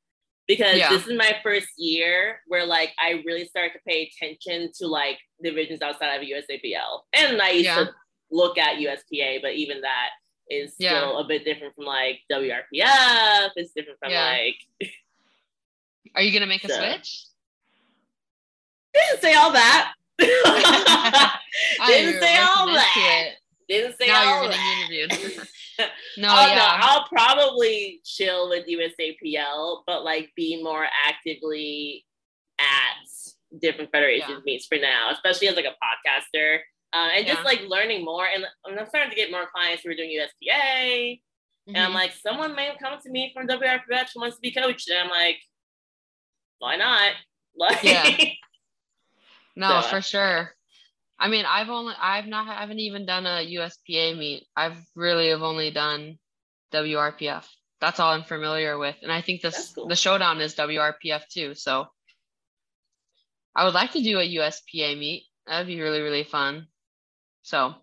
because yeah. this is my first year where like I really started to pay attention to like divisions outside of USAPL. And I used yeah. to look at USPA, but even that is still a bit different from like WRPF. It's different from Yeah. like Are you gonna make a So- switch? didn't say all that. Didn't say all that. Didn't say Now all you're that. interviewed. no, oh yeah. no, I'll probably chill with USAPL, but like be more actively at different federations Yeah. meets for now, especially as like a podcaster. Uh, and just Yeah. like learning more, and, and I'm starting to get more clients who are doing USPA, and I'm Mhm. like, someone may come to me from WRPF who wants to be coached, and I'm like, why not? Like, Yeah. no, so- for sure. I mean, I've only, I've not, I haven't even done a USPA meet. I've really have only done WRPF. That's all I'm familiar with, and I think this cool. the showdown is WRPF too. So I would like to do a USPA meet. That'd be really really fun. So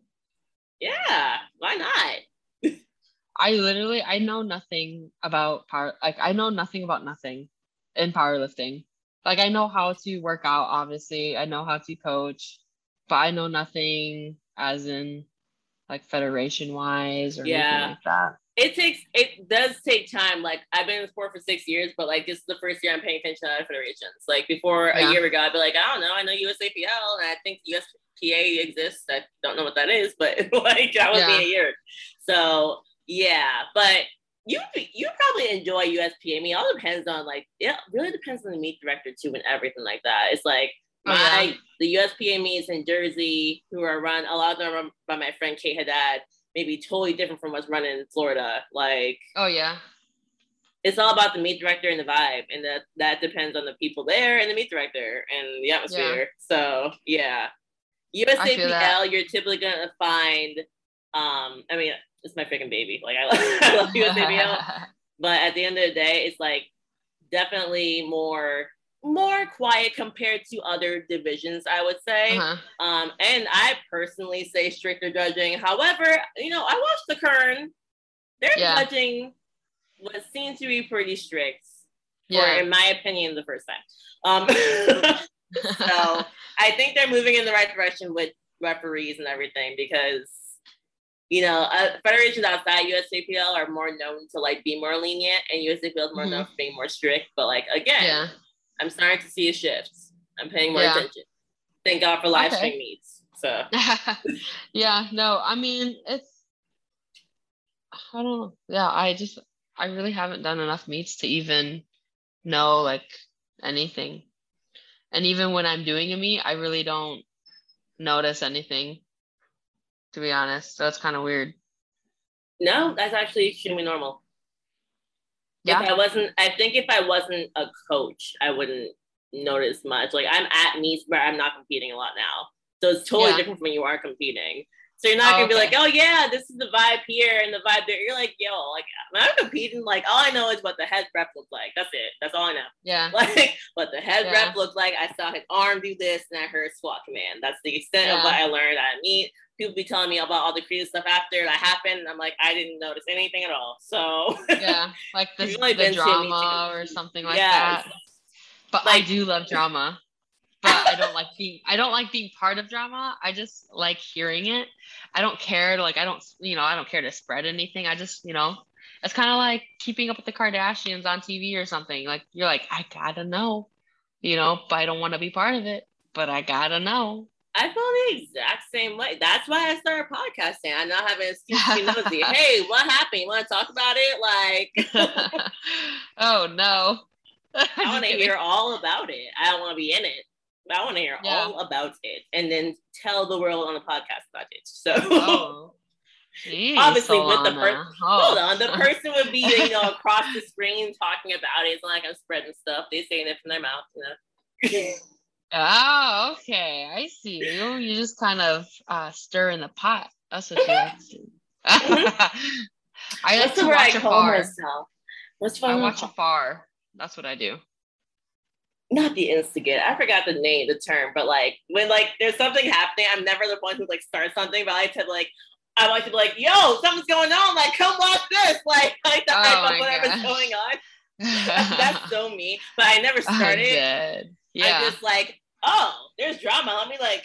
yeah, why not? I literally I know nothing about power like I know nothing about nothing in powerlifting. Like I know how to work out obviously. I know how to coach, but I know nothing as in like federation wise or Yeah. anything like that. It takes it does take time. Like I've been in sport for six years, but like this is the first year I'm paying attention to other federations. Like before Yeah. a year ago, I'd be like, I don't know, I know USAPL and I think USPA exists. I don't know what that is, but like that would Yeah. be a year. So yeah, but you you probably enjoy USPA. I mean, it all depends on like it really depends on the meet director too and everything like that. It's like Oh, my yeah. the USPA meets in Jersey, who are run a lot of them are run by my friend Kate Haddad, maybe totally different from what's running in Florida. Like Oh yeah. it's all about the meet director and the vibe, and that that depends on the people there and the meet director and the atmosphere. So yeah, feel that. USAPL, you're typically gonna find. Um, I mean, it's my freaking baby. Like I love, I love USAPL, but at the end of the day, it's like definitely more more quiet compared to other divisions. I would say. uh-huh. Um, and I personally say stricter judging. However, you know, I watched the Kern. Their Yeah. judging was seen to be pretty strict, Yeah. in my opinion, the first time. Um, so I think they're moving in the right direction with referees and everything because, you know, uh, federations outside USAPL are more known to like be more lenient, and USAPL is more known for being more strict. But like again, yeah. I'm starting to see a shift. I'm paying more Yeah. attention. Thank God for live Okay. stream meets. So yeah, no, I mean it's I don't know. Yeah, I just I really haven't done enough meets to even know like anything. And even when I'm doing a meet, I really don't notice anything, to be honest. So it's kind of weird. no, that's actually extremely normal. Yeah. If I wasn't, I think if I wasn't a coach, I wouldn't notice much. Like I'm at meets where I'm not competing a lot now. So it's totally Yeah. different from when you are competing. So you're not Oh, gonna be okay. like, oh yeah, this is the vibe here and the vibe there. You're like, yo, like when I'm competing, like all I know is what the head rep looks like. That's it. That's all I know. Yeah. Like what the head Yeah. rep looked like. I saw his arm do this and I heard squat command. That's the extent of what I learned at meet. People be telling me about all the creative stuff after that happened. I'm like, I didn't notice anything at all. So Yeah. Like the, the been to a meeting. drama or something like Yes. that. But I do love drama. But I don't like being I don't like being part of drama. I just like hearing it. I don't care to like I don't you know, I don't care to spread anything. I just, you know, it's kind of like keeping up with the Kardashians on TV or something. Like you're like, I gotta know, you know, but I don't want to be part of it, but I gotta know. I feel the exact same way. That's why I started podcasting. I'm not having an excuse nosy. hey, what happened? You want to talk about it? Like, oh no. I want to hear all about it. I don't want to be in it. But I want to hear Yeah. all about it and then tell the world on the podcast about it. So, Oh. Jeez, Obviously, with the per- Solana. hold Oh. on. The person would be, you know, across the screen talking about it. It's not like I'm spreading stuff. They're saying it from their mouth, you know. Oh, okay. I see you. You just kind of uh, stir in the pot. That's what you like to do. I like What's to the I watch call afar. myself? What's I wrong? watch afar. That's what I do. Not the instigator. I forgot the name, the term, but like when like there's something happening, I'm never the one who like starts something, but I like to like I like to be like, yo, something's going on. Like, come watch this. Like, I like to Oh hype up whatever's gosh. going on. That's so me. But I never started. dead. Yeah. I'm just like, oh, there's drama. Let me like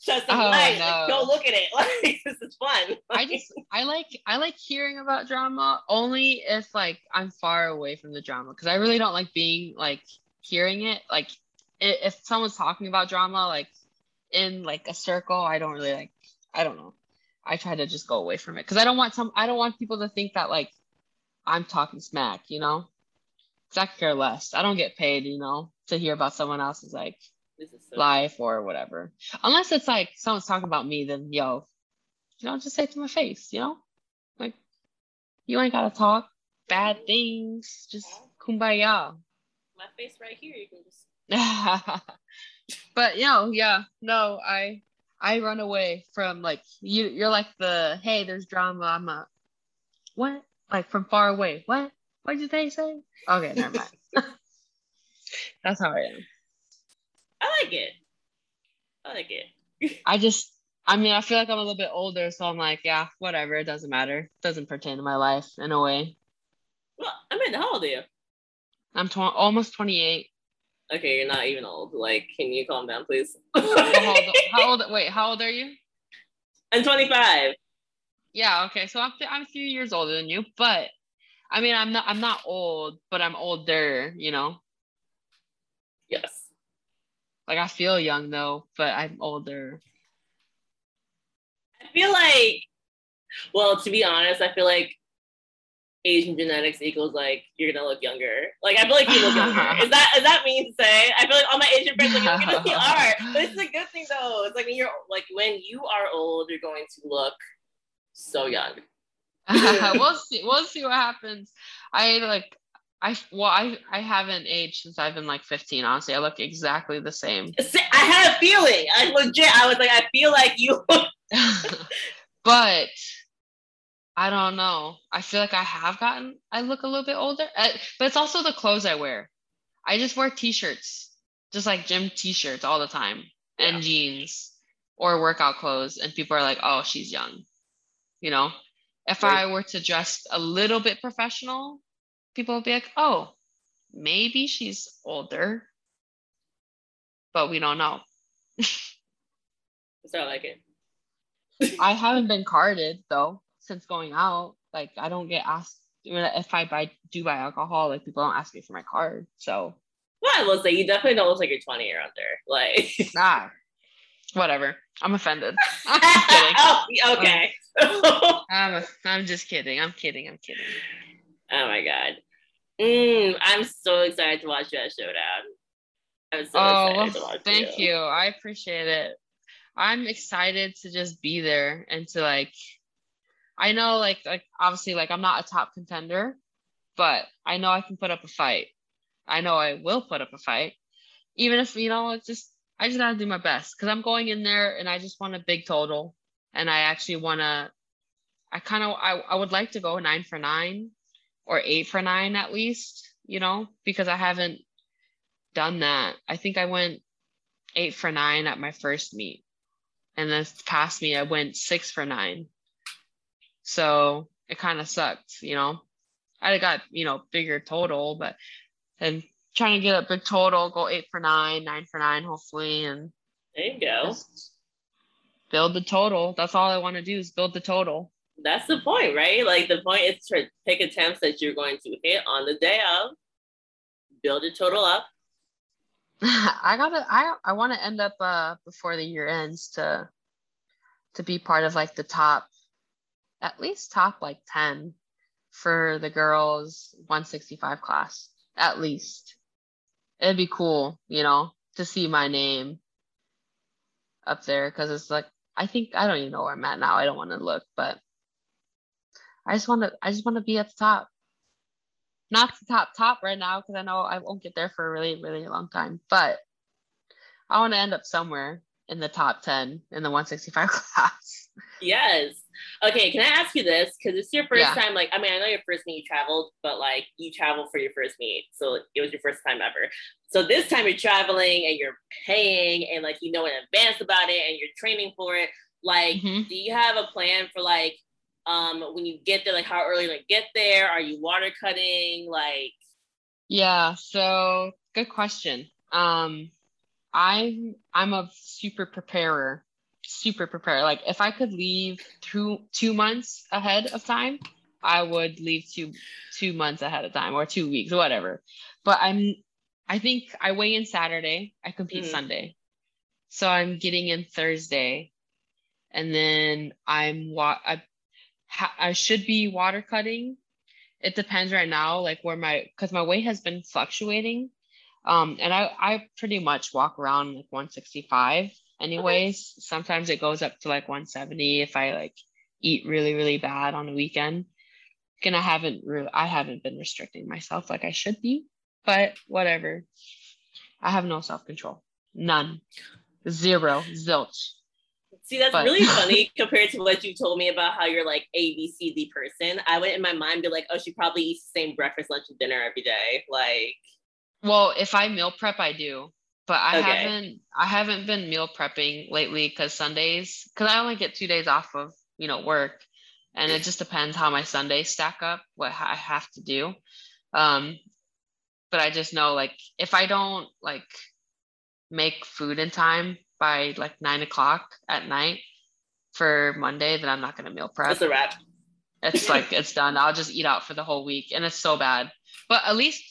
Shut some Oh, light. Like, go look at it. Like this is fun. I just I like I like hearing about drama only if like I'm far away from the drama because I really don't like being like hearing it like if someone's talking about drama like in like a circle I don't really like I don't know I try to just go away from it because I don't want some I don't want people to think that like I'm talking smack you know because I care less I don't get paid you know to hear about someone else's like so life or whatever. Unless it's like someone's talking about me, then yo, you know, just say it to my face, you know? Like you ain't gotta talk bad things. Just kumbaya. My face right here. You can just but you know, yeah, no, I I run away from like you you're like the hey, there's drama, I'm a what? Like from far away. What? What did they say? Okay, never mind. That's how I am. I like it. I like it. I just, I mean, I feel like I'm a little bit older, so I'm like, yeah, whatever. It doesn't matter. It doesn't pertain to my life in a way. Well, I mean, how old are you? I'm tw- almost 28. Okay, you're not even old. Like, can you calm down, please? How, old, how old? Wait, how old are you? I'm 25. Yeah, okay. So I'm I'm a few years older than you, but I mean, I'm not I'm not old, but I'm older. You know, Yes. like I feel young though, but I'm older. I feel like, well, to be honest, I feel like Asian genetics equals like you're gonna look younger. Like I feel like you look younger. is that is that mean to say? I feel like all my Asian friends are like, you're gonna are. But it's a good thing though. It's like when you're like when you are old, you're going to look so young. we'll see. We'll see what happens. I like. I well, I I haven't aged since I've been like 15. Honestly, I look exactly the same. I had a feeling. I legit. I was like, I feel like you. but I don't know. I feel like I have gotten. I look a little bit older, Uh, but it's also the clothes I wear. I just wear t-shirts, just like gym t-shirts all the time, and Yeah. jeans or workout clothes, and people are like, "Oh, she's young," you know. If Right. I were to dress a little bit professional, people would be like, "Oh, maybe she's older," but we don't know. so I like it. I haven't been carded though since going out. Like I don't get asked if I buy do buy alcohol. Like people don't ask me for my card. So Well, I will say you definitely don't look like you're 20 or under. Like. ah, whatever. I'm offended. I'm oh, okay. oh I'm, I'm just kidding. I'm kidding. I'm kidding. Oh my god. Mm, I'm so excited to watch that showdown. I'm so oh, excited to watch thank you. I appreciate it. I'm excited to just be there and to like. I know, like, like obviously, like I'm not a top contender, but I know I can put up a fight. I know I will put up a fight, even if you know it's just I just gotta do my best because I'm going in there and I just want a big total, and I actually want to. I kind of I, I would like to go nine for nine, or eight for nine at least, you know, because I haven't done that. I think I went eight for nine at my first meet, and this past me I went six for nine. So it kind of sucked, you know. I got you know bigger total, but and trying to get a big total, go eight for nine, nine for nine, hopefully, and There you go. build the total. That's all I want to do is build the total. That's the point, right? Like the point is to pick attempts that you're going to hit on the day of, build a total up. I gotta I I want to end up uh before the year ends to to be part of like the top at least top like 10 for the girls 165 class at least it'd be cool you know to see my name up there because it's like I think I don't even know where I'm at now I don't want to look but I just want to I just want to be at the top not the top top right now because I know I won't get there for a really really long time. But I want to end up somewhere in the top ten in the 165 class. Yes. Okay, can I ask you this? Because it's your first Yeah. time, like, I mean, I know your first meet you traveled, but like you traveled for your first meet. So it was your first time ever. So this time you're traveling and you're paying and like you know in advance about it and you're training for it. Like, Mhm. do you have a plan for like um when you get there, like how early you get there? Are you water cutting? Like Yeah. So good question. Um, I'm I'm a super preparer. Super prepared. Like if I could leave two two months ahead of time, I would leave two two months ahead of time or two weeks, whatever. But I'm I think I weigh in Saturday. I compete mm. Sunday. So I'm getting in Thursday. And then I'm wa- I, ha- I should be water cutting. It depends right now, like where my because my weight has been fluctuating. Um, and I, I pretty much walk around like 165 anyways. Okay. Sometimes it goes up to like 170 if I like eat really, really bad on the weekend. And I haven't really I haven't been restricting myself like I should be but whatever. I have no self control. None. Zero. Zilch. See, that's but. really funny compared to what you told me about how you're like A, B, C, D person. I went in my mind be like, oh, she probably eats the same breakfast, lunch, and dinner every day. Like, well, if I meal prep, I do, but I okay. haven't. I haven't been meal prepping lately because Sundays, because I only get two days off of you know work, and it just depends how my Sundays stack up, what I have to do. Um, but I just know like if I don't like make food in time by like nine o'clock at night for Monday, then I'm not gonna meal prep. That's a wrap. It's like it's done. I'll just eat out for the whole week, and it's so bad. But at least,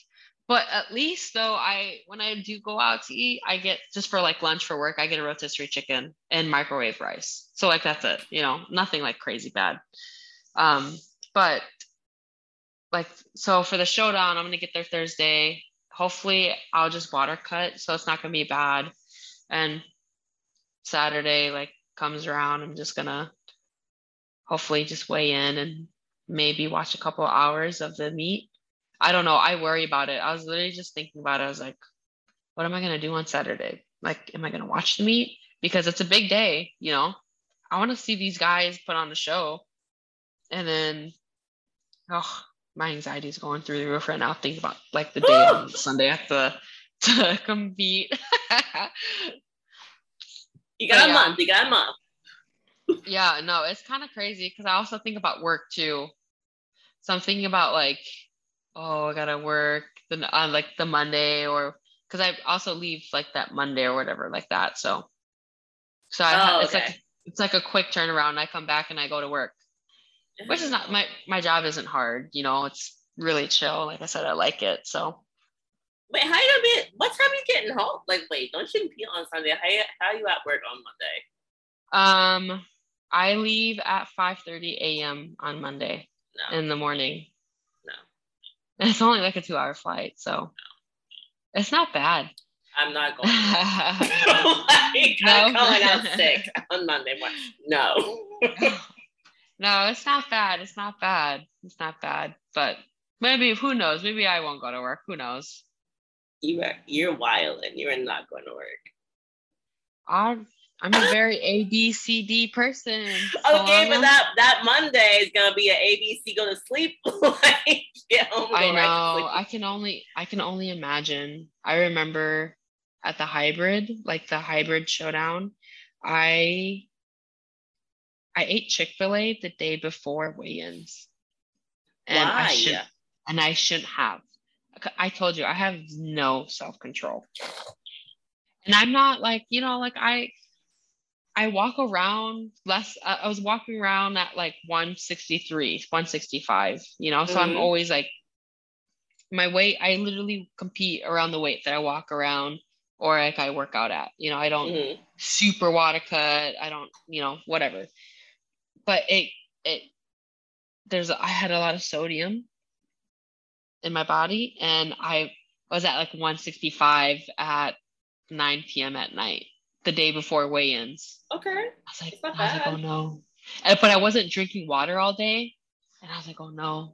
but at least though, I when I do go out to eat, I get just for like lunch for work, I get a rotisserie chicken and microwave rice. So like that's it. You know, nothing like crazy bad. Um, but like so for the showdown, I'm gonna get there Thursday. Hopefully, I'll just water cut, so it's not gonna be bad. And Saturday, like comes around, I'm just gonna hopefully just weigh in and maybe watch a couple hours of the meet. I don't know. I worry about it. I was literally just thinking about it. I was like, what am I gonna do on Saturday? Like, am I gonna watch the meet? Because it's a big day, you know. I want to see these guys put on the show. And then, oh, my anxiety is going through the roof right now. Thinking about like the day on Sunday at the to compete. you got but, a yeah. month. You got a month. yeah, no, it's kind of crazy because I also think about work too. So I'm thinking about like, oh, I gotta work the on like the Monday or because I also leave like that Monday or whatever like that. So, so I, oh, it's like it's like a quick turnaround. I come back and I go to work which is not my my job isn't hard you know it's really chill. Like i said i like it so. Wait how you be what time are you getting home? Like wait don't you compete on sunday. How, you, how are you at work on monday? Um i leave at 5 30 a.m on monday no. in the morning it's only like a two hour flight so it's not bad I'm not going. like, no? I'm calling out sick on Monday morning. No. No, it's not bad. It's not bad. It's not bad. But maybe who knows? Maybe I won't go to work. Who knows? You are you're wild and you're not going to work. I'm I'm a very A B C D person. okay, but that that Monday is gonna be an A B C go to sleep. like. I know. I can only I can only imagine. I remember at the hybrid, like the hybrid showdown, I I ate Chick Fil A the day before weigh-ins, and Why? I should and I shouldn't have. I told you I have no self control, and I'm not like you know like I I walk around less. Uh, I was walking around at like 163, 165. You know, so mm-hmm. I'm always like my weight. I literally compete around the weight that I walk around or like I work out at. You know, I don't mm-hmm. super water cut. I don't, you know, whatever but it it there's I had a lot of sodium in my body and I was at like 165 at 9 p.m. at night the day before weigh-ins. Okay. I was like, I was like, oh no. And, but I wasn't drinking water all day. And I was like, oh no.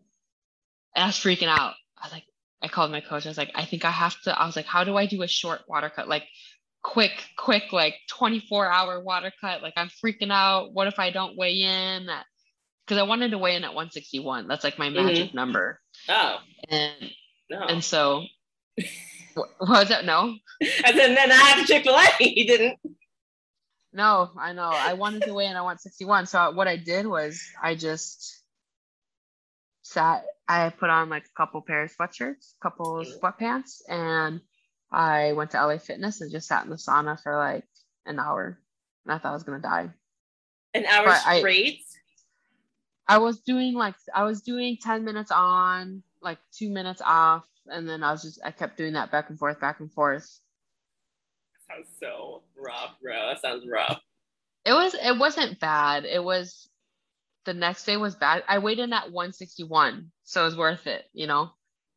And I was freaking out. I was like, I called my coach. I was like, I think I have to. I was like, how do I do a short water cut? Like quick, quick, like 24 hour water cut. Like I'm freaking out. What if I don't weigh in? Because I wanted to weigh in at 161. That's like my magic mm-hmm. number. Oh. And no. and so what was that? No. And then then I had to Chick Fil A. He didn't. No, I know. I wanted to weigh in at 161. So what I did was I just sat. I put on like a couple pair of sweatshirts, couple of mm-hmm. sweatpants, and I went to LA Fitness and just sat in the sauna for like an hour. and I thought I was gonna die. An hour But I- straight? I was doing like I was doing 10 minutes on, like two minutes off, and then I was just I kept doing that back and forth, back and forth. sounds so rough, bro. That sounds rough. It was it wasn't bad. It was the next day was bad. I weighed in at 161, so it was worth it, you know.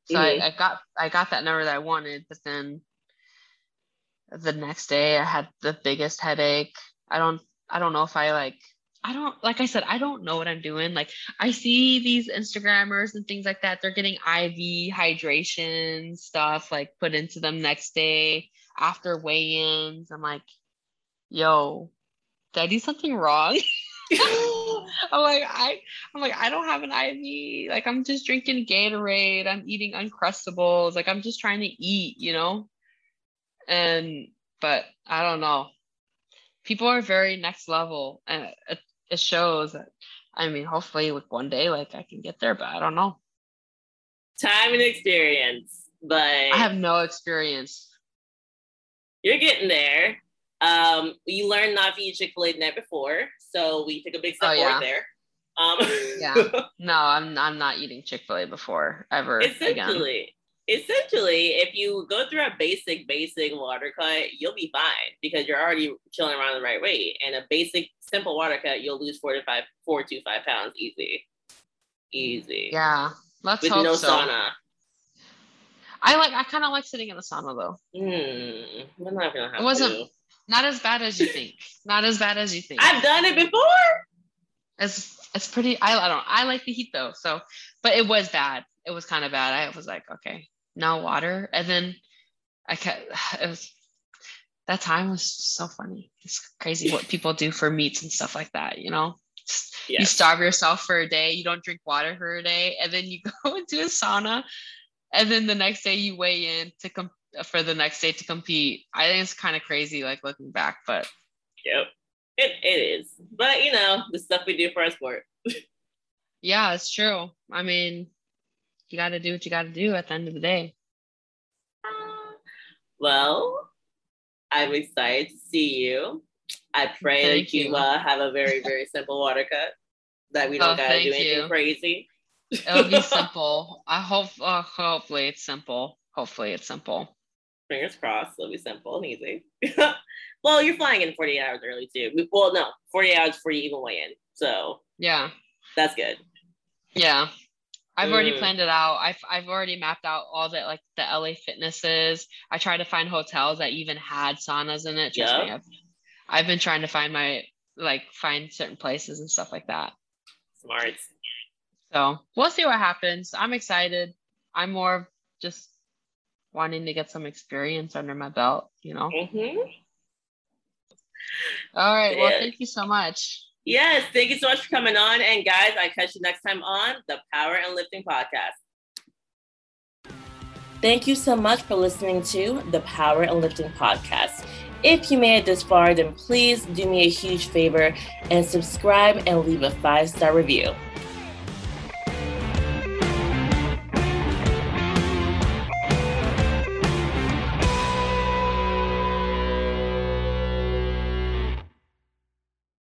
So Mhm. I, I got I got that number that I wanted, but then the next day I had the biggest headache. I don't I don't know if I like I don't like I said I don't know what I'm doing. Like I see these Instagrammers and things like that. They're getting IV hydration stuff like put into them next day after weigh-ins. I'm like, yo, did I do something wrong? I'm like, I I'm like, I don't have an IV. Like I'm just drinking Gatorade. I'm eating Uncrustables. Like I'm just trying to eat, you know? And but I don't know. People are very next level and uh, it, shows that I mean, hopefully like one day like I can get there, but I don't know. Time and experience, but I have no experience. you're getting there. Um, you learned not to eat Chick Fil A the night before, so we took a big step Oh, forward there. Um, Yeah. No, I'm I'm not eating Chick-fil-A before ever again. essentially, essentially, if you go through a basic, basic water cut, you'll be fine because you're already chilling around the right weight. And a basic, simple water cut, you'll lose four to five, four to five pounds easy, easy. Yeah. Let's with hope no so. sauna. I like I kind of like sitting in the sauna though. Hmm, we're not gonna have It wasn't- to. Not as bad as you think. Not as bad as you think. I've done it before. It's it's pretty. I, I don't. I like the heat though. So, but it was bad. It was kind of bad. I was like, okay, no water, and then I kept. It was that time was so funny. It's crazy what people do for meets and stuff like that. You know, Just- you starve yourself for a day. You don't drink water for a day, and then you go into a sauna, and then the next day you weigh in to come for the next day to compete. I think it's kind of crazy, like looking back, but Yep. It, it is. But you know, the stuff we do for our sport. Yeah, it's true. I mean, you got to do what you got to do at the end of the day. Well, I'm excited to see you. I pray Thank that you, you. uh, have a very, very simple water cut. That we don't Oh, gotta do anything you. crazy. It'll be simple. I hope. Uh, hopefully, it's simple. Hopefully, it's simple. Fingers crossed, it'll be simple and easy. well, you're flying in 48 hours early too. Well, no, 48 hours before you even weigh in. So Yeah, that's good. yeah. I've already planned it out. I've I've already mapped out all the like the LA fitnesses. I tried to find hotels that even had saunas in it. Trust me, Yeah. I've, I've been trying to find my like find certain places and stuff like that. Smart. So we'll see what happens. I'm excited. I'm more just wanting to get some experience under my belt, you know. hmm All right. Well, thank you so much. Yes, thank you so much for coming on. And guys, I catch you next time on the Power in Lifting Podcast. Thank you so much for listening to the Power in Lifting Podcast. If you made it this far, then please do me a huge favor and subscribe and leave a five star review.